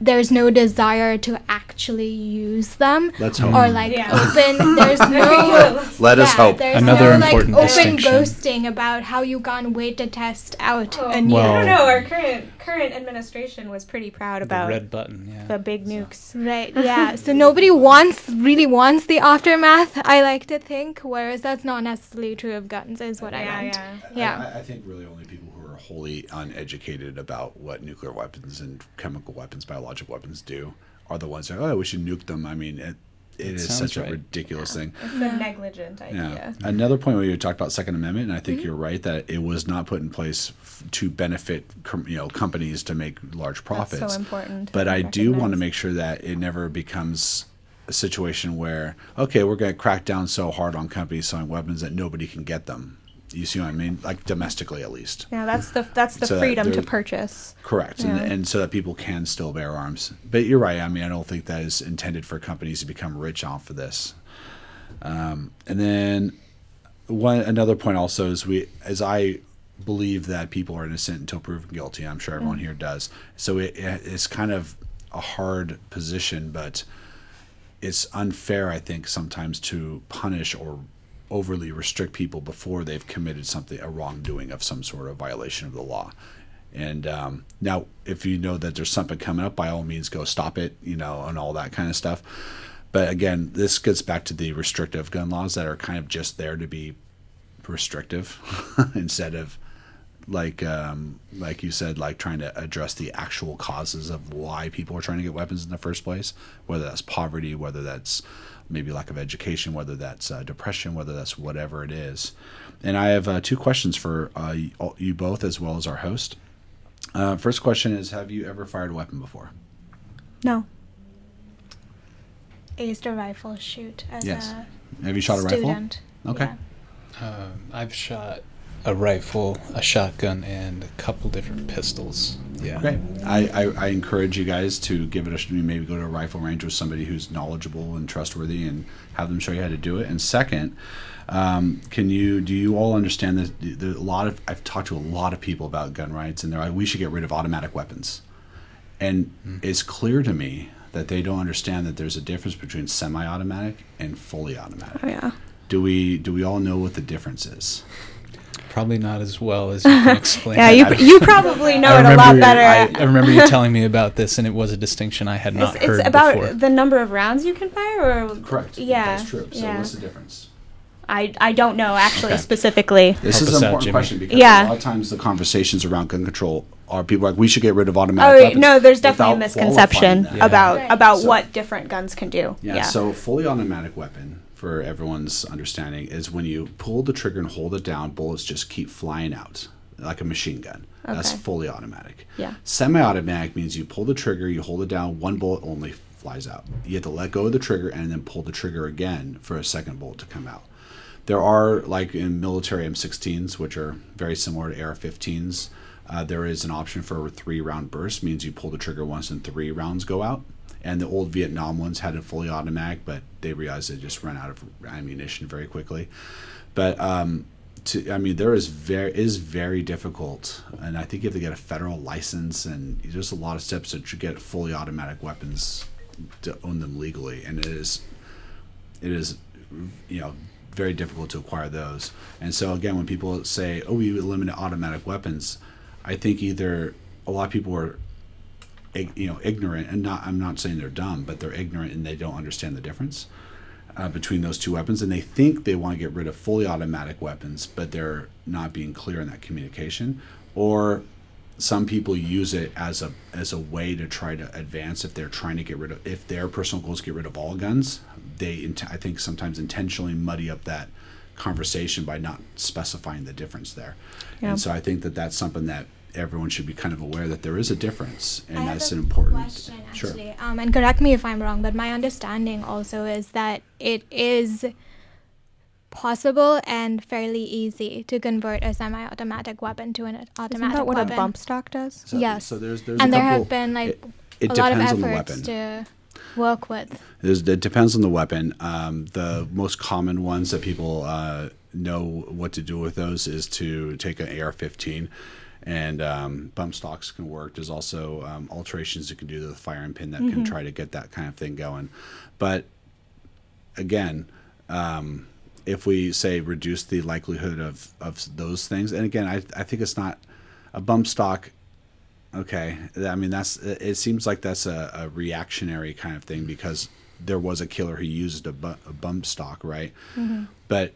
there's no desire to actually use them Let's hope. or like Yeah. open. There's no. Let us yeah, hope. Another no, important like, open distinction. ghosting about how you can't wait to test out Oh. a nuke. Well- I don't know. Our current current administration was pretty proud The about red button, yeah. the big nukes. Right, yeah. So nobody wants really wants the aftermath, I like to think, whereas that's not necessarily true of guns is what I Yeah, meant. yeah. Yeah. I, I think really only people who are wholly uneducated about what nuclear weapons and chemical weapons, biological weapons do are the ones that, oh, we should nuke them. I mean, it, it is sounds such a right. ridiculous thing. It's a negligent idea. Yeah. idea. Another point where you talked about Second Amendment, and I Mm-hmm. think you're right that it was not put in place f- to benefit com- you know companies to make large profits. That's so important. But to I do want to make sure that it never becomes a situation where okay, we're going to crack down so hard on companies selling weapons that nobody can get them. You see what I mean? Like domestically, at least. Yeah, that's the that's the So freedom to purchase. Correct, Yeah. and, and so that people can still bear arms. But you're right. I mean, I don't think that is intended for companies to become rich off of this. Um, and then one another point also is we, as I believe that people are innocent until proven guilty. I'm sure everyone here does. So it, it's kind of a hard position, but it's unfair, I think, sometimes to punish or overly restrict people before they've committed something, a wrongdoing of some sort of violation of the law. And um, now, if you know that there's something coming up, by all means, go stop it, you know, and all that kind of stuff. But again, this gets back to the restrictive gun laws that are kind of just there to be restrictive instead of like um, like you said, like trying to address the actual causes of why people are trying to get weapons in the first place, whether that's poverty, whether that's maybe lack of education, whether that's uh, depression, whether that's whatever it is. And I have uh, two questions for uh, you- you both as well as our host. Uh, first question is: Have you ever fired a weapon before? No. I used a rifle shoot as Yes. a Have you shot a rifle? student. Okay. Yeah. Um, I've shot a rifle, a shotgun, and a couple different pistols. Yeah. Great. I, I, I encourage you guys to give it a sh- maybe go to a rifle range with somebody who's knowledgeable and trustworthy and have them show you how to do it. And second, um, can you do you all understand that the, a lot of I've talked to a lot of people about gun rights and they're like we should get rid of automatic weapons, and it's clear to me that they don't understand that there's a difference between semi-automatic and fully automatic. Oh yeah. Do we do we all know what the difference is? Probably not as well as you can explain. Yeah, it. you you probably know it a lot remember- better. I, I remember you telling me about this, and it was a distinction I had it's, not it's heard about before. the number of rounds you can fire, or Correct. Yeah, That's true. So yeah. what's the difference? I I don't know actually Okay. specifically. This Help is an out, important Jimmy. question because Yeah. a lot of times the conversations around gun control are people like we should get rid of automatic Oh weapons. no, there's definitely a misconception qualifying that. about Right. about So- what different guns can do. Yeah, so fully automatic weapon, for everyone's understanding, is when you pull the trigger and hold it down, bullets just keep flying out like a machine gun. That's fully automatic. Yeah. Semi-automatic means you pull the trigger, you hold it down, one bullet only flies out. You have to let go of the trigger and then pull the trigger again for a second bullet to come out. There are like in military M16s, which are very similar to AR-15s. Uh, there is an option for a three-round burst, means you pull the trigger once and three rounds go out. And the old Vietnam ones had a fully automatic, but they realized they just ran out of ammunition very quickly. But um, to, I mean, there is very is very difficult, and I think you have to get a federal license, and there's a lot of steps to get fully automatic weapons to own them legally, and it is it is you know very difficult to acquire those. And so again, when people say, "Oh, we eliminate automatic weapons," I think either a lot of people are you know ignorant and not i'm not saying they're dumb but they're ignorant and they don't understand the difference uh, between those two weapons and they think they want to get rid of fully automatic weapons but they're not being clear in that communication or some people use it as a as a way to try to advance if they're trying to get rid of if their personal goals get rid of all guns they int- i think sometimes intentionally muddy up that conversation by not specifying the difference there Yeah. and so i think that that's something that everyone should be kind of aware that there is a difference and I that's a an important question sure um, and correct me if I'm wrong, but my understanding also is that it is possible and fairly easy to convert a semi-automatic weapon to an Isn't automatic that what weapon. a bump stock does? So, Yes. so there's there's and a there couple, have been like it, it a lot of depends on the efforts to work with. There's, it depends on the weapon. Um, the most common ones that people uh, know what to do with those is to take an AR-15, and um, bump stocks can work. There's also um, alterations you can do to the firing pin that can try to get that kind of thing going. But again, um, if we say reduce the likelihood of, of those things, and again, I, I think it's not a bump stock. Okay, I mean that's it. Seems like that's a, a reactionary kind of thing because there was a killer who used a, bu- a bump stock, right? But uh,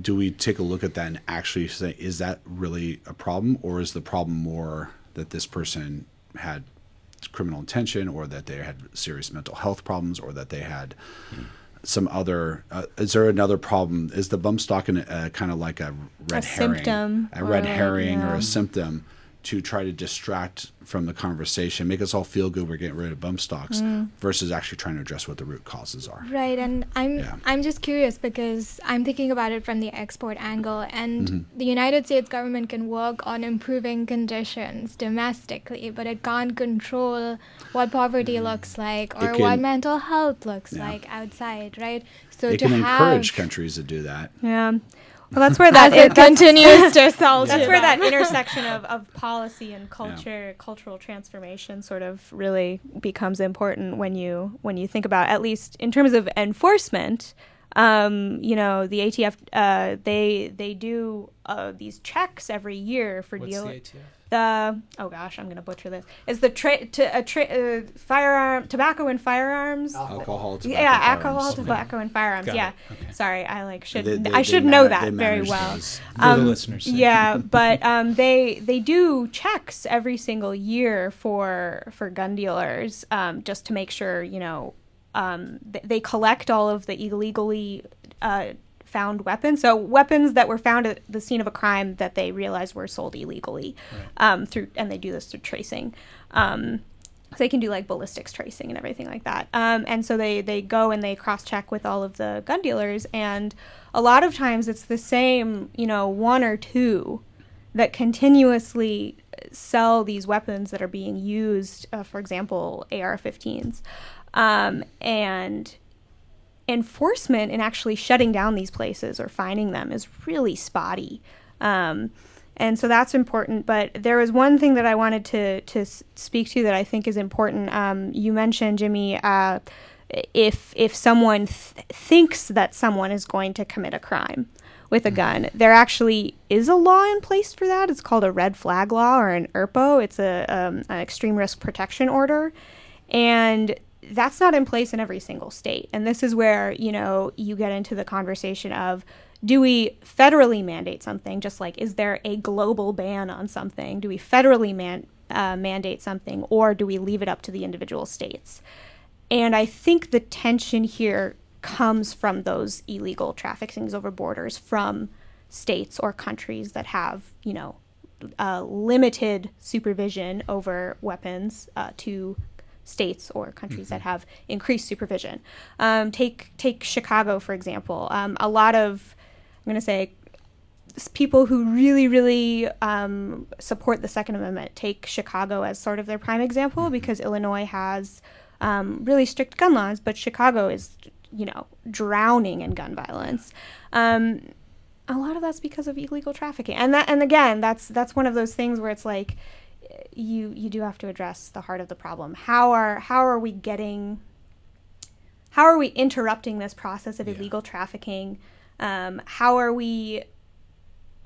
do we take a look at that and actually say is that really a problem, or is the problem more that this person had criminal intention, or that they had serious mental health problems, or that they had some other uh, is there another problem? Is the bump stock in uh, kind of like a red A herring? symptom. A red like, herring or a symptom to try to distract from the conversation make us all feel good we're getting rid of bump stocks Mm. versus actually trying to address what the root causes are Right, and I'm Yeah. I'm just curious because I'm thinking about it from the export angle, and Mm-hmm. the United States government can work on improving conditions domestically, but it can't control what poverty looks like or Mm. It what mental health looks Yeah. like outside, right? So it to can have encourage countries to do that Yeah. Well, that's where that it it, that's, continues to sell that's where that intersection of, of policy and culture, cultural transformation, sort of really becomes important when you when you think about at least in terms of enforcement. Um, you know, the ATF uh, they they do uh, these checks every year for What's deal the oh gosh, I'm gonna butcher this. Is the tra- to a tra- uh, firearm tobacco and firearms? alcohol tobacco, yeah, firearms. alcohol, Okay. tobacco, and firearms. Got yeah. Okay. Sorry, I like should They- they- I should know they that very well. those. For the Um, listeners' sake. Yeah, but um, they they do checks every single year for for gun dealers um, just to make sure you know um, th- they collect all of the illegally uh, found weapons. So weapons that were found at the scene of a crime that they realized were sold illegally um, through, and they do this through tracing. Um, so they can do like ballistics tracing and everything like that. Um, and so they they go and they cross check with all of the gun dealers, and a lot of times it's the same, you know, one or two that continuously sell these weapons that are being used, uh, for example, AR-15s, um, and enforcement in actually shutting down these places or finding them is really spotty. Um, and so that's important. But there was one thing that I wanted to to speak to that I think is important. Um, you mentioned Jimmy. Uh, if if someone th- thinks that someone is going to commit a crime with a gun, there actually is a law in place for that. It's called a red flag law or an ERPO. It's a um, an extreme risk protection order, and that's not in place in every single state. And this is where you know you get into the conversation of do we federally mandate something? Just like, is there a global ban on something? Do we federally man, uh, mandate something, or do we leave it up to the individual states? And I think the tension here comes from those illegal traffickings over borders from states or countries that have, you know, uh, limited supervision over weapons uh, to states or countries mm-hmm. that have increased supervision. Um, take take Chicago for example. Um, a lot of I'm going to say people who really, really um, support the Second Amendment take Chicago as sort of their prime example mm-hmm. because Illinois has um, really strict gun laws, but Chicago is, you know, drowning in gun violence. Um, a lot of that's because of illegal trafficking, and that, and again, that's that's one of those things where it's like, you you do have to address the heart of the problem. How are how are we getting? How are we interrupting this process of yeah. illegal trafficking? Um, how are we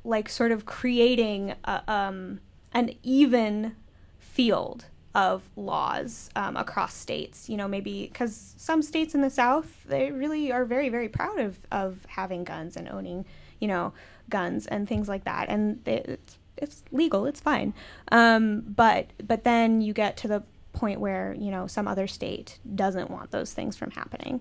like sort of creating a, um, an even field of laws um, across states. You know, maybe because some states in the South they really are very very proud of of having guns and owning you know guns and things like that, and it's it's legal, it's fine. Um, but but then you get to the point where you know some other state doesn't want those things from happening.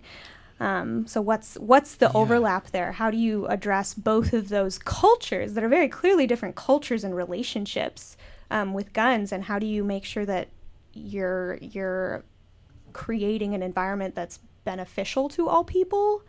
Um, so what's what's the yeah. overlap there? How do you address both of those cultures that are very clearly different cultures and relationships um, with guns, and how do you make sure that you're you're creating an environment that's beneficial to all people?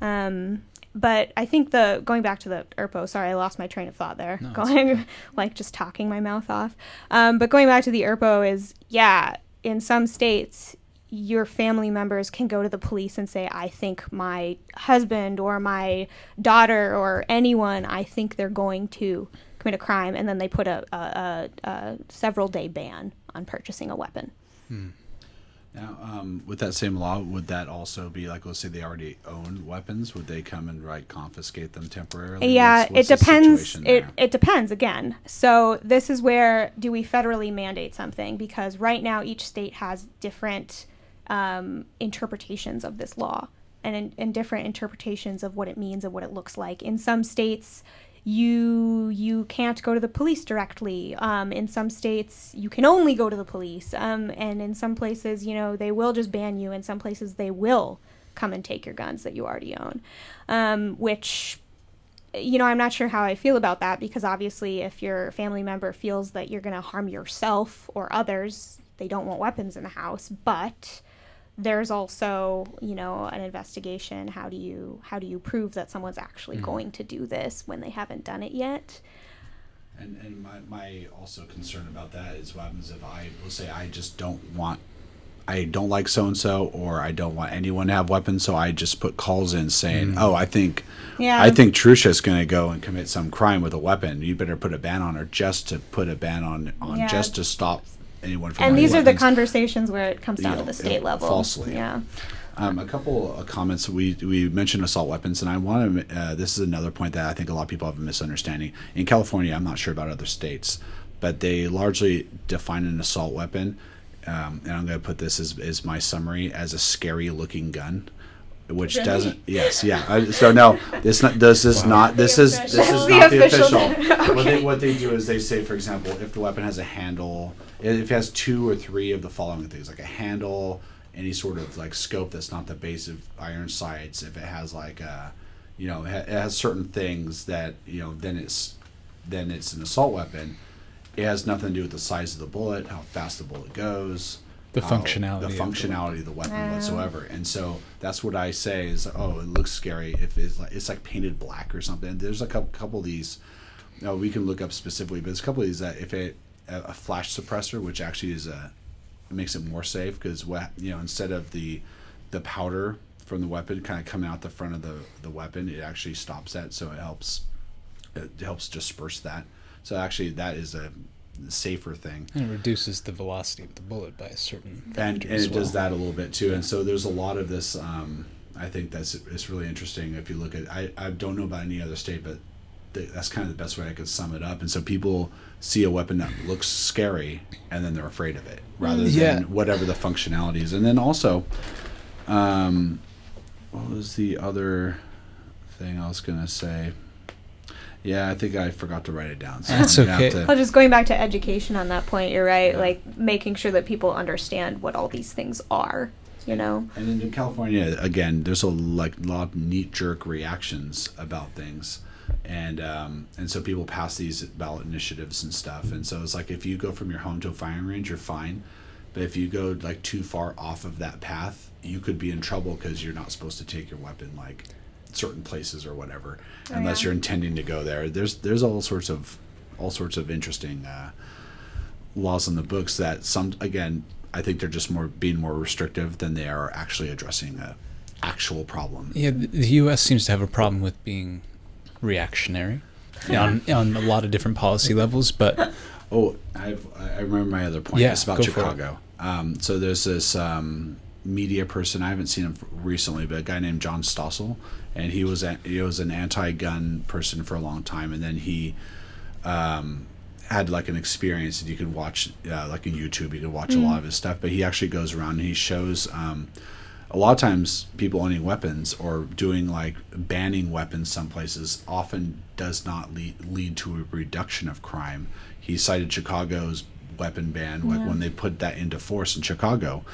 Um, but I think the going back to the ERPO, sorry, I lost my train of thought there. No, going like just talking my mouth off. Um, but going back to the ERPO is yeah, in some states your family members can go to the police and say, I think my husband or my daughter or anyone, I think they're going to commit a crime. And then they put a, a, a, a several day ban on purchasing a weapon. Hmm. Now, um, with that same law, would that also be like, let's say they already own weapons? Would they come and like confiscate them temporarily? Yeah, what's, what's it depends. It it depends again. So this is where do we federally mandate something? Because right now each state has different um, interpretations of this law and, and different interpretations of what it means and what it looks like. In some states, you you can't go to the police directly. Um, in some states, you can only go to the police. Um, and in some places, you know, they will just ban you. In some places, they will come and take your guns that you already own, um, which you know, I'm not sure how I feel about that because obviously, if your family member feels that you're going to harm yourself or others, they don't want weapons in the house. But there's also you know an investigation how do you how do you prove that someone's actually mm-hmm. going to do this when they haven't done it yet and and my, my also concern about that is what happens if i will say i just don't want i don't like so and so or i don't want anyone to have weapons so i just put calls in saying mm-hmm. oh i think yeah. i think trusha's going to go and commit some crime with a weapon you better put a ban on her just to put a ban on on yeah. just to stop anyone from. And these are the conversations where it comes down you know, to the state level. Falsely. Yeah. Um, a couple of comments we we mentioned assault weapons, and I want to. Uh, this is another point that I think a lot of people have a misunderstanding. In California, I'm not sure about other states, but they largely define an assault weapon, um, and I'm going to put this as, as my summary as a scary looking gun which really? doesn't yes yeah so no this not this is wow. not this is this is the not the official, okay. what they what they do is they say for example if the weapon has a handle if it has two or three of the following things like a handle any sort of like scope that's not the base of iron sights if it has like a you know it has certain things that you know then it's then it's an assault weapon it has nothing to do with the size of the bullet how fast the bullet goes The how- functionality the of the functionality of the weapon whatsoever. And so that's what I say is, oh, it looks scary if it's like it's like painted black or something. There's a couple, couple of these. No, we can look up specifically, but there's a couple of these that if it a, flash suppressor, which actually is a it makes it more safe because what you know instead of the the powder from the weapon kind of coming out the front of the the weapon, it actually stops that, so it helps it helps disperse that. So actually, that is a safer thing And it reduces the velocity of the bullet by a certain and, and it does that a little bit too. And so there's a lot of this. Um, I think that's it's really interesting if you look at. I, I don't know about any other state, but that's kind of the best way I could sum it up. And so people see a weapon that looks scary, and then they're afraid of it, rather than Yeah. whatever the functionality is. And then also, um, what was the other thing I was gonna say? Yeah, I think I forgot to write it down. So That's I'm gonna have okay. to- Well, just going back to education on that point, you're right. Yeah. Like making sure that people understand what all these things are. You know. And in California, again, there's a like lot of knee jerk reactions about things, and um, and so people pass these ballot initiatives and stuff. And so it's like if you go from your home to a firing range, you're fine, but if you go like too far off of that path, you could be in trouble because you're not supposed to take your weapon like certain places or whatever, Oh, unless yeah. you're intending to go there. There's there's all sorts of all sorts of interesting. Uh, laws in the books that some again I think they're just more being more restrictive than they are actually addressing a actual problem. Yeah, the the U.S. seems to have a problem with being reactionary on on a lot of different policy levels, but Oh, I've, I remember my other point. Yeah, it's about go it. Chicago. Um, so there's this um, media person. I haven't seen him recently, but a guy named John Stossel, and he was a, he was an anti-gun person for a long time, and then he um, had like an experience that you could watch, uh, like in YouTube. You could watch a lot of his stuff, but he actually goes around and he shows. Um, a lot of times people owning weapons or doing like banning weapons some places often does not lead, lead to a reduction of crime. He cited chicago's weapon ban like when they put that into force in chicago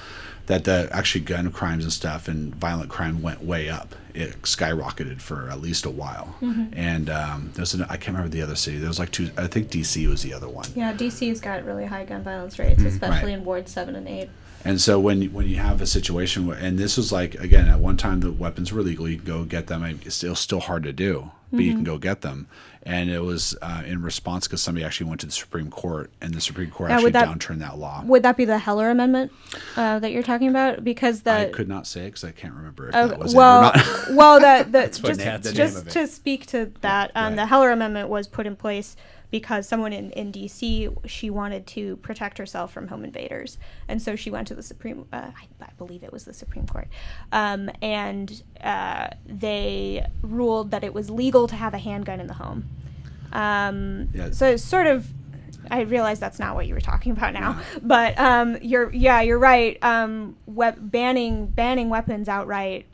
that the actually gun crimes and stuff and violent crime went way up. It skyrocketed for at least a while. And um, there's an, i can't remember the other city. There was like two i think dc was the other one. Yeah, DC's got really high gun violence rates, especially Mm-hmm. Right. in Ward Seven and Eight. And so when you- when you have a situation where, and this was like again at one time the weapons were legal, you can go get them. It's still still hard to do, but you Mm-hmm. can go get them. And it was uh, in response because somebody actually went to the Supreme Court, and the Supreme Court Now, actually that- downturned that law. Would that be the Heller Amendment uh, that you're talking about? Because the I could not say because I can't remember if Oh, that was well, it or not. well, the, the just, just of to speak to that, um, Right. the Heller Amendment was put in place because someone in, in D.C. she wanted to protect herself from home invaders, and so she went to the Supreme. Uh, I, I believe it was the Supreme Court, um, and uh, they ruled that it was legal to have a handgun in the home. Um, Yeah. So it's sort of. I realize that's not what you were talking about now, but um, you're yeah you're right. Um, we- banning banning weapons outright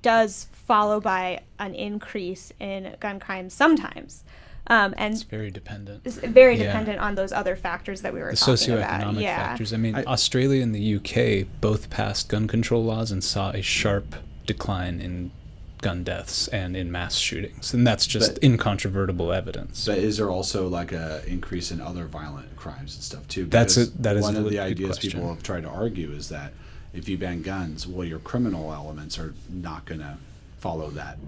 does follow by an increase in gun crimes sometimes, um, and it's very dependent. it's very Yeah. dependent on those other factors that we were The talking about. socioeconomic Yeah, factors. I mean, I- Australia and the UK both passed gun control laws and saw a sharp decline in gun deaths and in mass shootings, and that's just But- incontrovertible evidence. But is there also like a increase in other violent crimes and stuff too? That's a- that is one a of the ideas question. people have tried to argue is that if you ban guns, well, your criminal elements are not going to follow that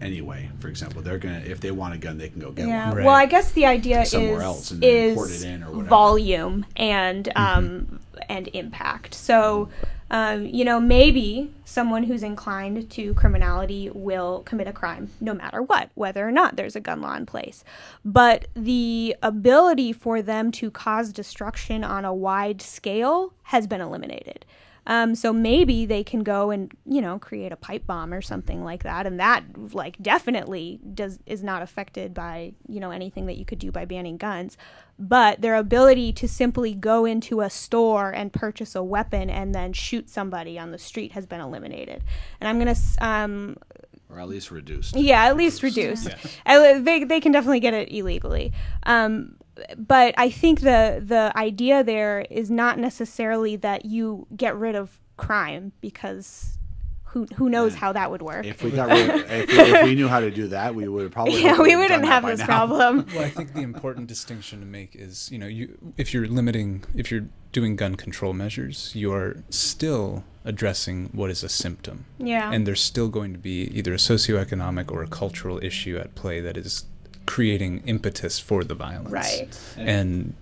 anyway. For example, they're gonna if they want a gun, they can go get yeah. one. Right. Well, I guess the idea Somewhere is else and then import is it in or whatever. volume and um, and impact. So, um, you know, maybe someone who's inclined to criminality will commit a crime no matter what, whether or not there's a gun law in place. But the ability for them to cause destruction on a wide scale has been eliminated. Um, so maybe they can go and you know create a pipe bomb or something like that, and that like definitely does is not affected by you know anything that you could do by banning guns. But their ability to simply go into a store and purchase a weapon and then shoot somebody on the street has been eliminated. And I'm gonna um, or at least reduced. yeah, at least reduced. Uh, They, they can definitely get it illegally. Um, but I think the the idea there is not necessarily that you get rid of crime because who who knows Yeah. how that would work. If we got rid, if, we, if we knew how to do that, we would probably. yeah, we wouldn't have this now. problem. Well, I think the important distinction to make is, you know, you if you're limiting, if you're doing gun control measures, you're still addressing what is a symptom. Yeah. And there's still going to be either a socioeconomic or a cultural issue at play that is creating impetus for the violence. right. And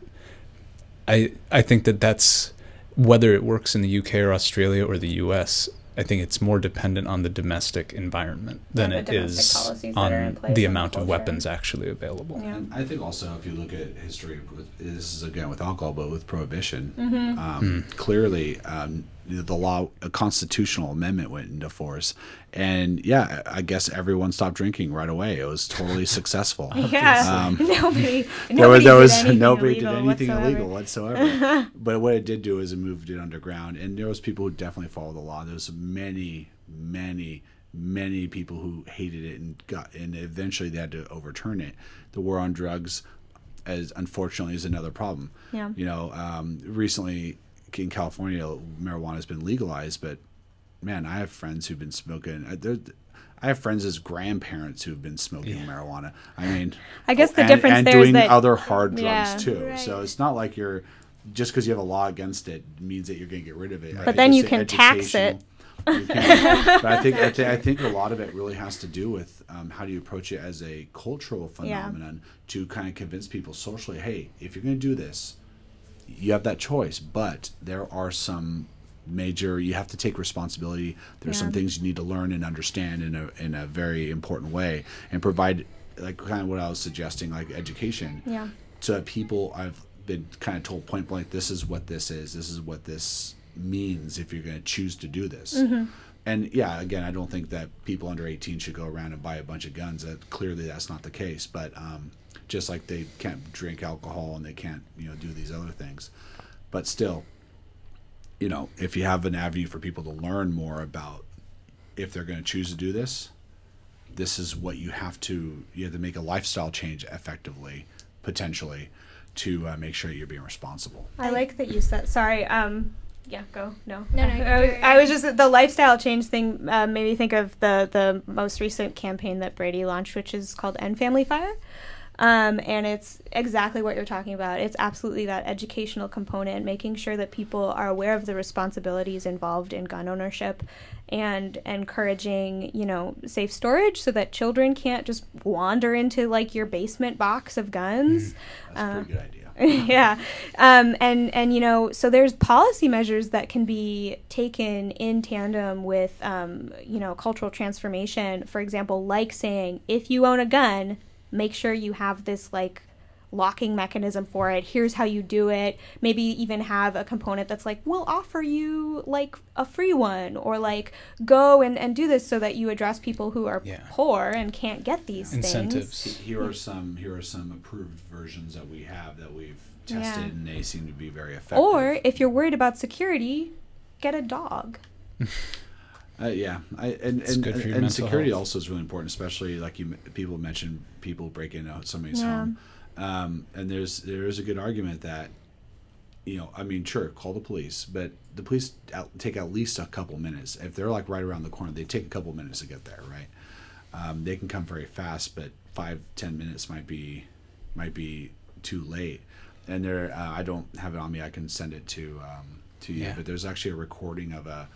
I I think that that's whether it works in the UK or Australia or the US. I think it's more dependent on the domestic environment than Yeah, it the domestic is policies that are in on the amount of weapons actually available. Yeah. I think also if you look at history, with, this is again with alcohol, but with prohibition, Mm-hmm. um, Hmm. clearly um, the law, a constitutional amendment went into force, and yeah, I guess everyone stopped drinking right away. It was totally successful. Yeah. Um, nobody. there was, nobody there did was anything nobody did illegal anything whatsoever. illegal whatsoever. but what it did do is it moved it underground, and there was people who definitely followed the law. There was many, many, many people who hated it and got, and eventually they had to overturn it. The war on drugs, as unfortunately, is another problem. Yeah. You know, um, recently in California, marijuana has been legalized, but man, I have friends who've been smoking. uh, I have friends as grandparents who've been smoking marijuana. I mean, I guess the and, difference and there is doing that- other hard drugs Yeah. too. Right. So it's not like you're just because you have a law against it means that you're going to get rid of it. I But think then you can tax it. can. but I think I, thi- I think a lot of it really has to do with um, how do you approach it as a cultural Yeah. phenomenon to kind of convince people socially, hey, if you're going to do this, you have that choice, but there are some major you have to take responsibility. There's some Yeah. things you need to learn and understand in a in a very important way and provide like kind of what I was suggesting like education Yeah. so that people. I've been kind of told point blank this is what this is this is what this means if you're going to choose to do this. And yeah again I don't think that people under 18 should go around and buy a bunch of guns. That clearly that's not the case but um, just like they can't drink alcohol and they can't you know do these other things but still you know if you have an avenue for people to learn more about if they're going to choose to do this this is what you have to you have to make a lifestyle change effectively potentially to uh, make sure you're being responsible I like that you said. Sorry. Um. Yeah. Go. No. No, no, I, was, I was just the lifestyle change thing uh, made me think of the the most recent campaign that Brady launched, which is called End Family Fire. Um, and it's exactly what you're talking about. It's absolutely that educational component, making sure that people are aware of the responsibilities involved in gun ownership, and encouraging, you know, safe storage so that children can't just wander into like your basement box of guns. that's a pretty good idea yeah um, and and you know so there's policy measures that can be taken in tandem with um, you know cultural transformation for example like saying if you own a gun make sure you have this like locking mechanism for it here's how you do it maybe even have a component that's like we'll offer you like a free one or like go and, and do this so that you address people who are Yeah. poor and can't get these things Incentives. here are some here are some approved versions that we have that we've tested Yeah. and they seem to be very effective Or if you're worried about security, get a dog. Uh, yeah, I, and It's and, good for your and security health. also is really important, especially like you people mentioned people breaking out somebody's Yeah. home, um, and there's there is a good argument that, you know, I mean, sure, call the police, but the police out, take at least a couple minutes. If they're like right around the corner, they take a couple minutes to get there, right? Um, they can come very fast, but five ten minutes might be might be too late. And there, uh, I don't have it on me. I can send it to um, to you, Yeah. but there's actually a recording of a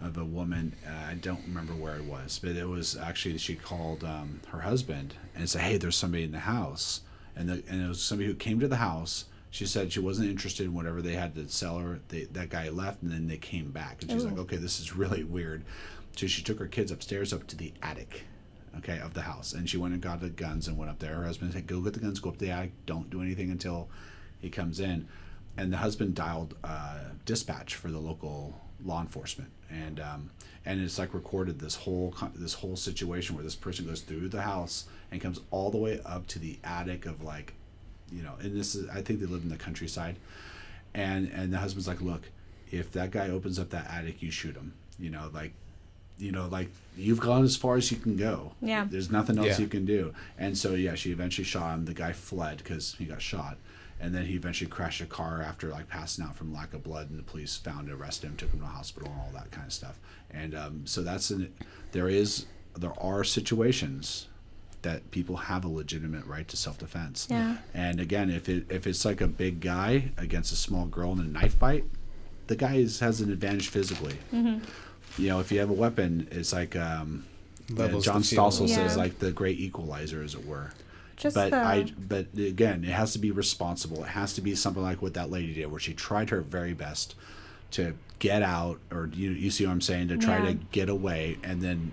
of a woman. Uh, I don't remember where it was, but it was actually she called um, her husband and said, "Hey, there's somebody in the house," and the, and it was somebody who came to the house. She said she wasn't interested in whatever they had to sell her. They, that guy left, and then they came back, and she's like, "Okay, this is really weird." So she took her kids upstairs up to the attic, okay, of the house, and she went and got the guns and went up there. Her husband said, "Go get the guns, go up to the attic. Don't do anything until he comes in." And the husband dialed uh, dispatch for the local law enforcement, and um, and it's like recorded this whole this whole situation where this person goes through the house and comes all the way up to the attic of like, you know, and this is I think they live in the countryside, and and the husband's like, look, if that guy opens up that attic, you shoot him, you know, like you know, like you've gone as far as you can go. Yeah. There's nothing else Yeah. you can do. And so yeah, she eventually shot him. The guy fled because he got shot, and then he eventually crashed a car after like passing out from lack of blood, and the police found and arrested him, took him to the hospital, and all that kind of stuff. And um, so that's an there is there are situations that people have a legitimate right to self defense. Yeah. And again, if it if it's like a big guy against a small girl in a knife fight, the guy is, has an advantage physically. Mm-hmm. You know, if you have a weapon, it's like um, John the field. Stossel says, like the great equalizer, as it were. Just but the, I, but again, it has to be responsible. It has to be something like what that lady did, where she tried her very best to get out, or you, you see what I'm saying, to try Yeah. to get away, and then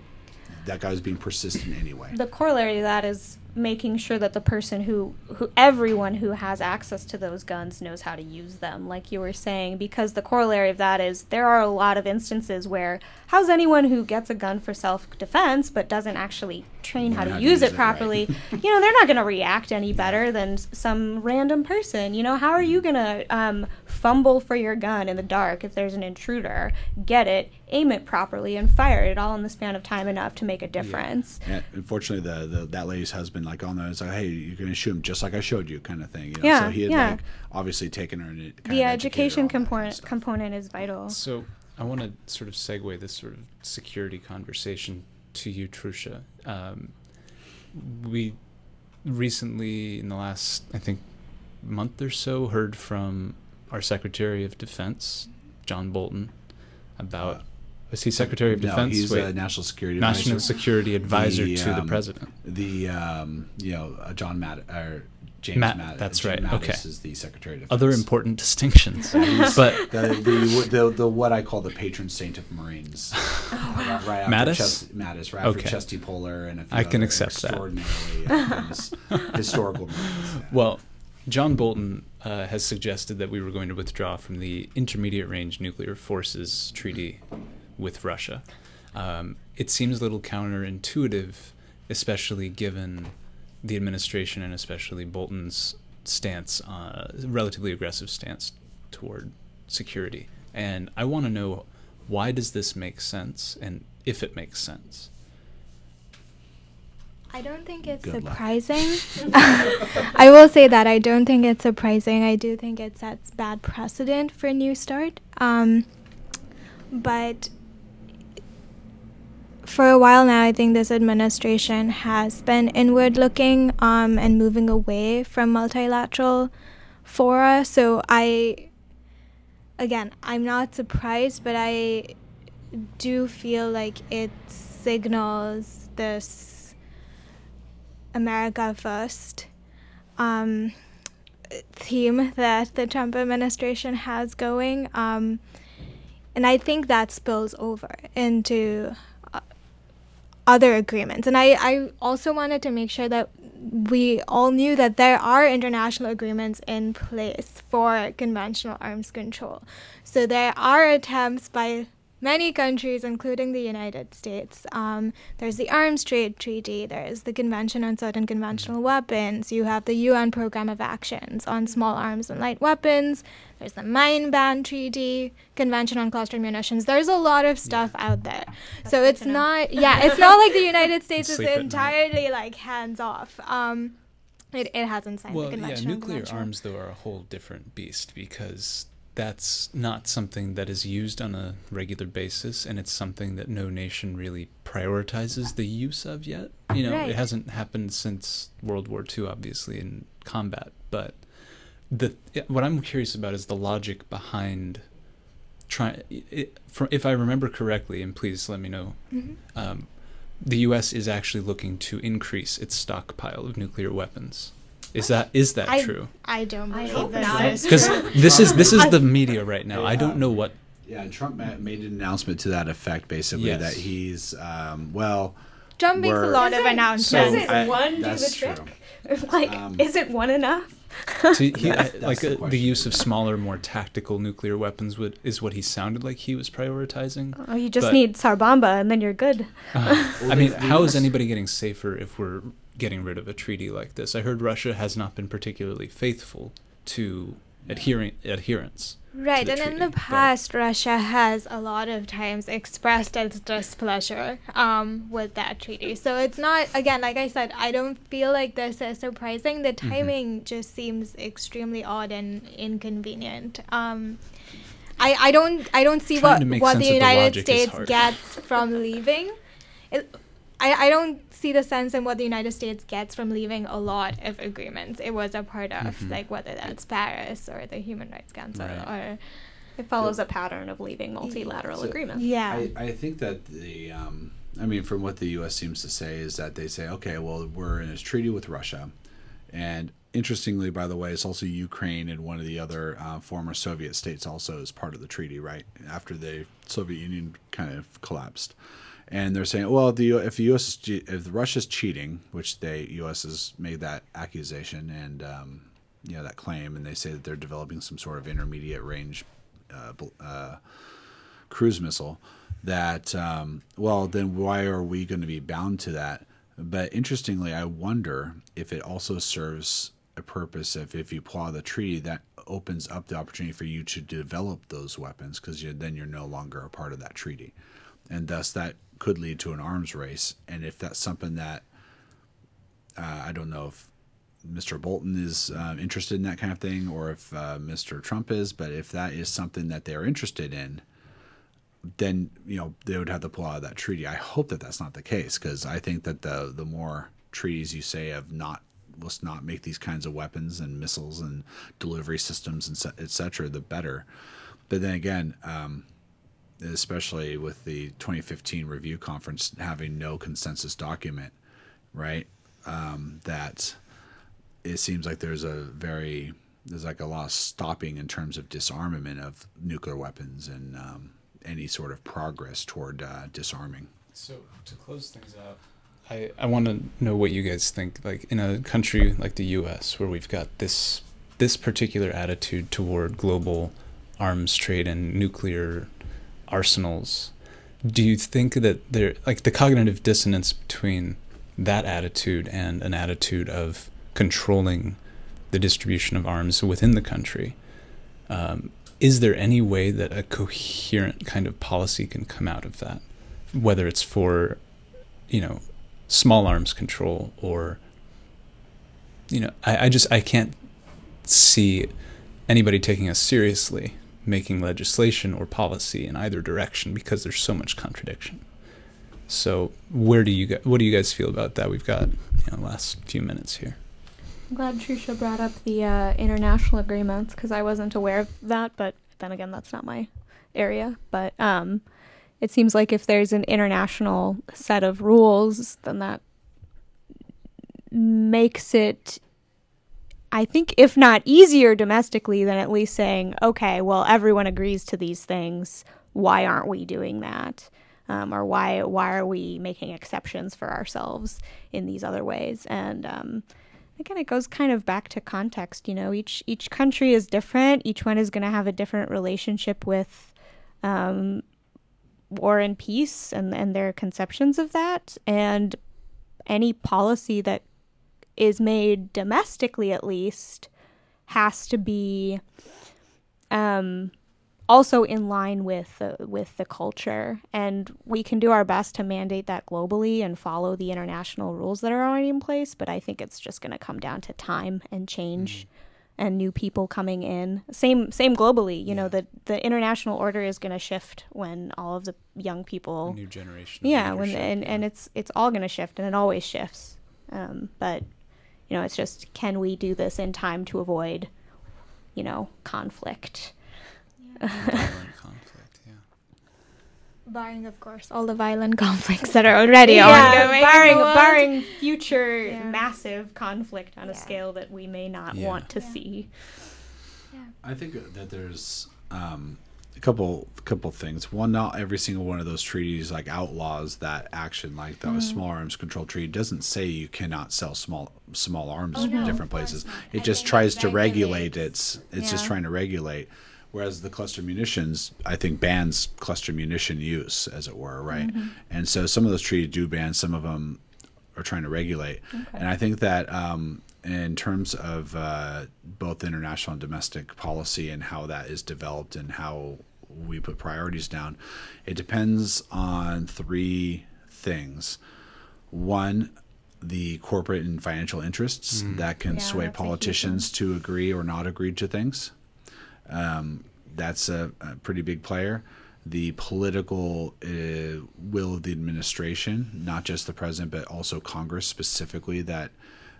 that guy was being persistent anyway. the corollary to that is making sure that the person who who everyone who has access to those guns knows how to use them like you were saying because the corollary of that is there are a lot of instances where how's anyone who gets a gun for self-defense but doesn't actually train how to how to use use it it, right. properly you know they're not going to react any better than some random person you know? How are you going to um, fumble for your gun in the dark if there's an intruder? Get it aim it properly and fire it all in the span of time enough to make a difference And unfortunately, the, the that lady's husband, like on there, it's like, hey, you're going to shoot him just like I showed you, kind of thing. You know? Yeah, So he had yeah. like obviously taken her and kind the of education on kind of component component is vital. So I want to sort of segue this sort of security conversation to you, Trusha. Um, we recently, in the last, I think, month or so, heard from our Secretary of Defense, John Bolton, about. Was he Secretary of Defense? no, Defense? he's Wait, a national security National advisor. Security Advisor The, to the um, President. The um, you know uh, John Matt or James Matt- Matt, that's Jim right, Mattis okay. is the Secretary of Defense. Other important distinctions, but the, the, the, the what I call the patron saint of Marines. right, right after Mattis? Chest, Mattis, right after Chesty Puller and a few I can other accept that. extraordinarily famous historical Marines. yeah. Well, John Bolton uh, has suggested that we were going to withdraw from the Intermediate Range Nuclear Forces Treaty with Russia. Um, it seems a little counterintuitive, especially given the administration and especially Bolton's stance, uh, relatively aggressive stance toward security. And I want to know why does this make sense, and if it makes sense. I don't think it's Good surprising. I will say that I don't think it's surprising. I do think it sets bad precedent for New START. Um, but for a while now, I think this administration has been inward looking um, and moving away from multilateral fora. So I, again, I'm not surprised, but I do feel like it signals this America first um, theme that the Trump administration has going. Um, and I think that spills over into other agreements. And I, I also wanted to make sure that we all knew that there are international agreements in place for conventional arms control. So there are attempts by many countries, including the United States. Um, there's the Arms Trade Treaty, there's the Convention on Certain Conventional Weapons, you have the UN Program of Actions on Small Arms and Light Weapons, there's the Mine Ban Treaty, Convention on Cluster Munitions. There's a lot of stuff out there. so it's not, yeah, it's not like the United States is Sleep night. entirely like hands off. Um, it, it hasn't signed the Well, yeah, Convention on nuclear Conventional- arms though are a whole different beast because that's not something that is used on a regular basis, and it's something that no nation really prioritizes the use of yet. You know, Right. it hasn't happened since World War II, obviously, in combat. But the what I'm curious about is the logic behind trying. If I remember correctly, and please let me know Mhm. um, the U.S. is actually looking to increase its stockpile of nuclear weapons. Is that is that I- true? I don't believe hope this not. is Because this is this is the media right now. I don't know what. Yeah, and Trump made an announcement to that effect, basically Yes. that he's um, well. Trump makes a lot of Doesn't- announcements. Doesn't I- one do that's the trick? true. like, Um, is it one enough? To, he, That's- I- that's like the uh, the, use of smaller, more tactical nuclear weapons would is what he sounded like he was prioritizing. Oh, you just But- need Tsar Bomba and then you're good. Uh, Well, I mean, how is anybody getting safer if we're getting rid of a treaty like this? I heard Russia has not been particularly faithful to adhering adherence. Right, the and in treaty, the but- past, Russia has a lot of times expressed its displeasure um, with that treaty. So it's not, again, like I said, I don't feel like this is surprising. The Mm-hmm. timing just seems extremely odd and inconvenient. Um, I, I don't I don't see Trying what what the of the United States gets from leaving. It, I, I don't see the sense in what the United States gets from leaving a lot of agreements. It was a part of Mhm. like whether that's Paris or the Human Rights Council Right. or It follows a pattern of leaving multilateral So- agreements. yeah. I, I think that the, um, I mean, from what the U.S. seems to say is that they say, okay, well, we're in a treaty with Russia, and interestingly, by the way, it's also Ukraine and one of the other uh, former Soviet states also is part of the treaty, right? After the Soviet Union kind of collapsed, and they're saying, well, the if the U.S. is, if cheating, which they U.S. has made that accusation and um, you know that claim, and they say that they're developing some sort of intermediate range. Uh, uh, cruise missile that um, well then why are we going to be bound to that but interestingly i wonder if it also serves a purpose if if you apply the treaty that opens up the opportunity for you to develop those weapons because then you're no longer a part of that treaty and thus that could lead to an arms race and if that's something that uh, i don't know if Mr. Bolton is uh, interested in that kind of thing, or if uh, Mr. Trump is. But if that is something that they're interested in, then you know they would have to pull out of that treaty. I hope that that's not the case because I think that the the more treaties you say of not let's not make these kinds of weapons and missiles and delivery systems and se- et cetera, the better. But then again, um, especially with the 2015 review conference having no consensus document, right? Um, that it seems like there's a very there's like a lot of stopping in terms of disarmament of nuclear weapons and um, any sort of progress toward uh, disarming. So to close things out, I, I want to know what you guys think. Like in a country like the U.S., where we've got this this particular attitude toward global arms trade and nuclear arsenals, do you think that there like the cognitive dissonance between that attitude and an attitude of controlling the distribution of arms within the country? Um, is there any way that a coherent kind of policy can come out of that? whether it's for you know small arms control or you know I, I just i can't see anybody taking us seriously making legislation or policy in either direction because there's so much contradiction. So where do you what do you guys feel about that? We've got you know last few minutes here. I'm glad Trisha brought up the uh, international agreements because I wasn't aware of that, but then again, that's not my area. But um, it seems like if there's an international set of rules, then that makes it, I think, if not easier domestically, than at least saying, okay, well, everyone agrees to these things. Why aren't we doing that? Um, or why why are we making exceptions for ourselves in these other ways? And um, again, it goes kind of back to context. You know, each each country is different. Each one is going to have a different relationship with um, war and peace and and their conceptions of that. And any policy that is made domestically, at least, has to be um, also in line with the, with the culture. And we can do our best to mandate that globally and follow the international rules that are already in place. But I think it's just going to come down to time and change. And new people coming in, same same globally. You know, the the international order is going to shift when all of the young people new generation yeah when and, yeah. and it's it's all going to shift and it always shifts um, but you know it's just can we do this in time to avoid you know conflict Violent conflict yeah Barring, of course, all the violent conflicts that are already yeah, ongoing. in barring barring future Yeah. massive conflict on a scale that we may not Yeah. want to Yeah. see I think that there's um, a couple couple things. One, not every single one of those treaties like outlaws that action. Like the small arms control treaty doesn't say you cannot sell small small arms Oh, in no, of different places. not. It I just tries it to regulate. It's it's just trying to regulate. Whereas the cluster munitions, I think, bans cluster munition use, as it were, right? And so some of those treaties do ban, some of them are trying to regulate. And I think that um, in terms of uh, both international and domestic policy and how that is developed and how we put priorities down, it depends on three things. One, the corporate and financial interests that can Yeah, sway that's a huge politicians to agree or not agree to things. Um, that's a, a pretty big player. the political uh, will of the administration, not just the president, but also Congress specifically, that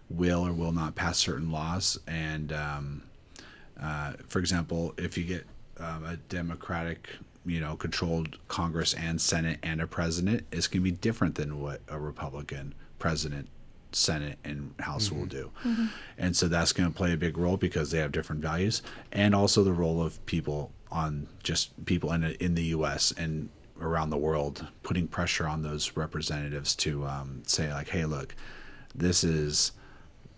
will or will not pass certain laws. And um, uh, for example, if you get um, a Democratic, you know, controlled Congress and Senate and a president, is going to be different than what a Republican president Senate and House mm-hmm. will do. Mm-hmm. And so that's going to play a big role because they have different values and also the role of people on just people in in the US and around the world putting pressure on those representatives to um, say like hey look this is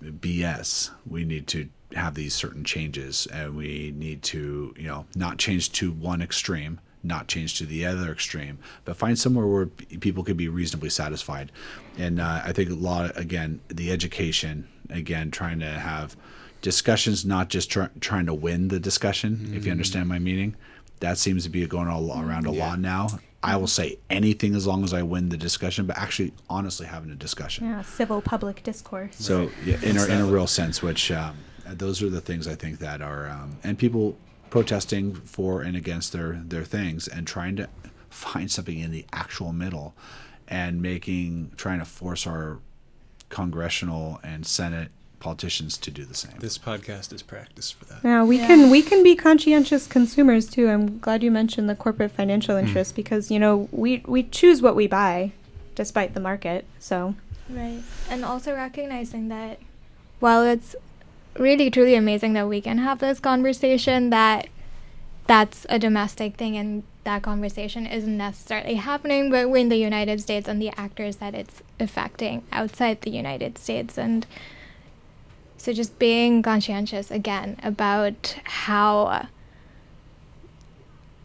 BS we need to have these certain changes and we need to you know not change to one extreme not change to the other extreme, but find somewhere where people can be reasonably satisfied. And uh, I think a lot, again, the education, again, trying to have discussions, not just try, trying to win the discussion, mm-hmm. if you mm-hmm. understand my meaning. That seems to be going all around a yeah. lot now. I will say anything as long as I win the discussion, but actually, honestly, having a discussion. Yeah, civil public discourse. So, yeah, in a, in a real sense, which um, those are the things I think that are, um, and people protesting for and against their their things and trying to find something in the actual middle and making trying to force our congressional and senate politicians to do the same. This podcast is practice for that. Yeah, we yeah. can we can be conscientious consumers too. I'm glad you mentioned the corporate financial interest mm. because you know we we choose what we buy despite the market. So right, and also recognizing that while it's really truly amazing that we can have this conversation that that's a domestic thing and that conversation isn't necessarily happening but we're in the united states and the actors that it's affecting outside the united states. And so just being conscientious again about how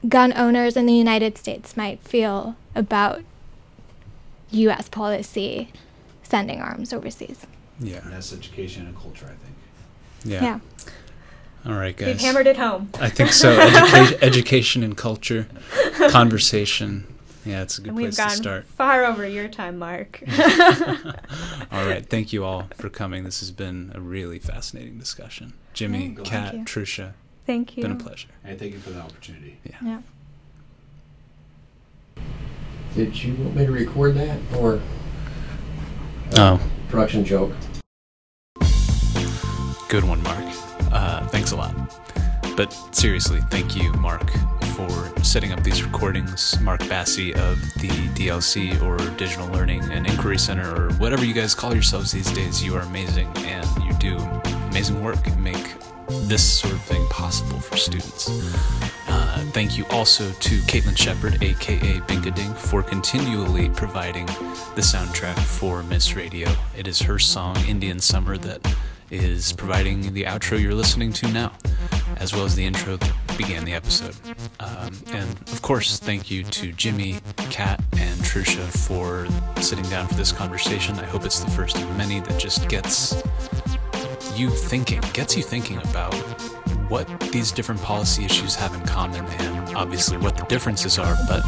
gun owners in the united states might feel about us policy sending arms overseas. Yeah. That's education and culture i think yeah. yeah. All right, guys. We've hammered it home. I think so. Educa- education and culture, conversation. Yeah, it's a good and place to start. Far over your time, Mark. all right, thank you all for coming. This has been a really fascinating discussion. Jimmy, Kat, Trisha. Thank you. Been a pleasure. And thank you for the opportunity. Yeah. Yeah. Did you want me to record that or? Uh, oh. Production joke. Good one, Mark. Uh, thanks a lot. But seriously, thank you, Mark, for setting up these recordings. Mark Bassey of the DLC or Digital Learning and Inquiry Center or whatever you guys call yourselves these days. You are amazing and you do amazing work and make this sort of thing possible for students. Uh, thank you also to Caitlin Shepard, aka Binkadink, for continually providing the soundtrack for MIIS Radio. It is her song, Indian Summer, that is providing the outro you're listening to now, as well as the intro that began the episode. Um, and of course, thank you to Jimmy, Kat, and Trisha for sitting down for this conversation. I hope it's the first of many that just gets you thinking, gets you thinking about what these different policy issues have in common and obviously what the differences are, but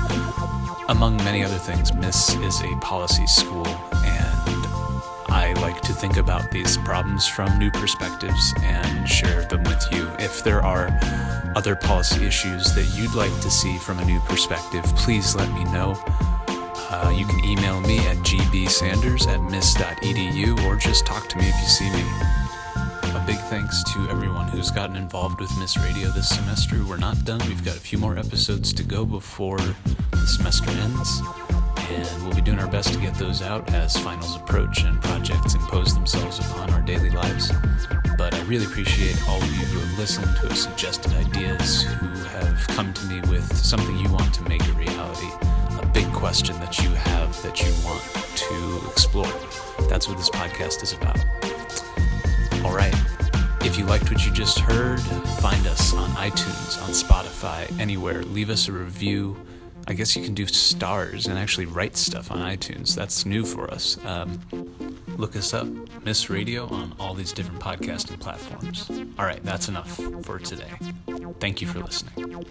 among many other things, MIIS is a policy school I like to think about these problems from new perspectives and share them with you. If there are other policy issues that you'd like to see from a new perspective, please let me know. Uh, you can email me at gbsanders at miis.edu or just talk to me if you see me. A big thanks to everyone who's gotten involved with MIIS Radio this semester. We're not done. We've got a few more episodes to go before the semester ends and we'll be doing our best to get those out as finals approach and projects impose themselves upon our daily lives. But I really appreciate all of you who have listened, who have suggested ideas, who have come to me with something you want to make a reality, a big question that you have that you want to explore. That's what this podcast is about. All right. If you liked what you just heard, find us on iTunes, on Spotify, anywhere. Leave us a review I guess you can do stars and actually write stuff on iTunes. That's new for us. Um, look us up, MIIS Radio, on all these different podcasting platforms. All right, that's enough for today. Thank you for listening.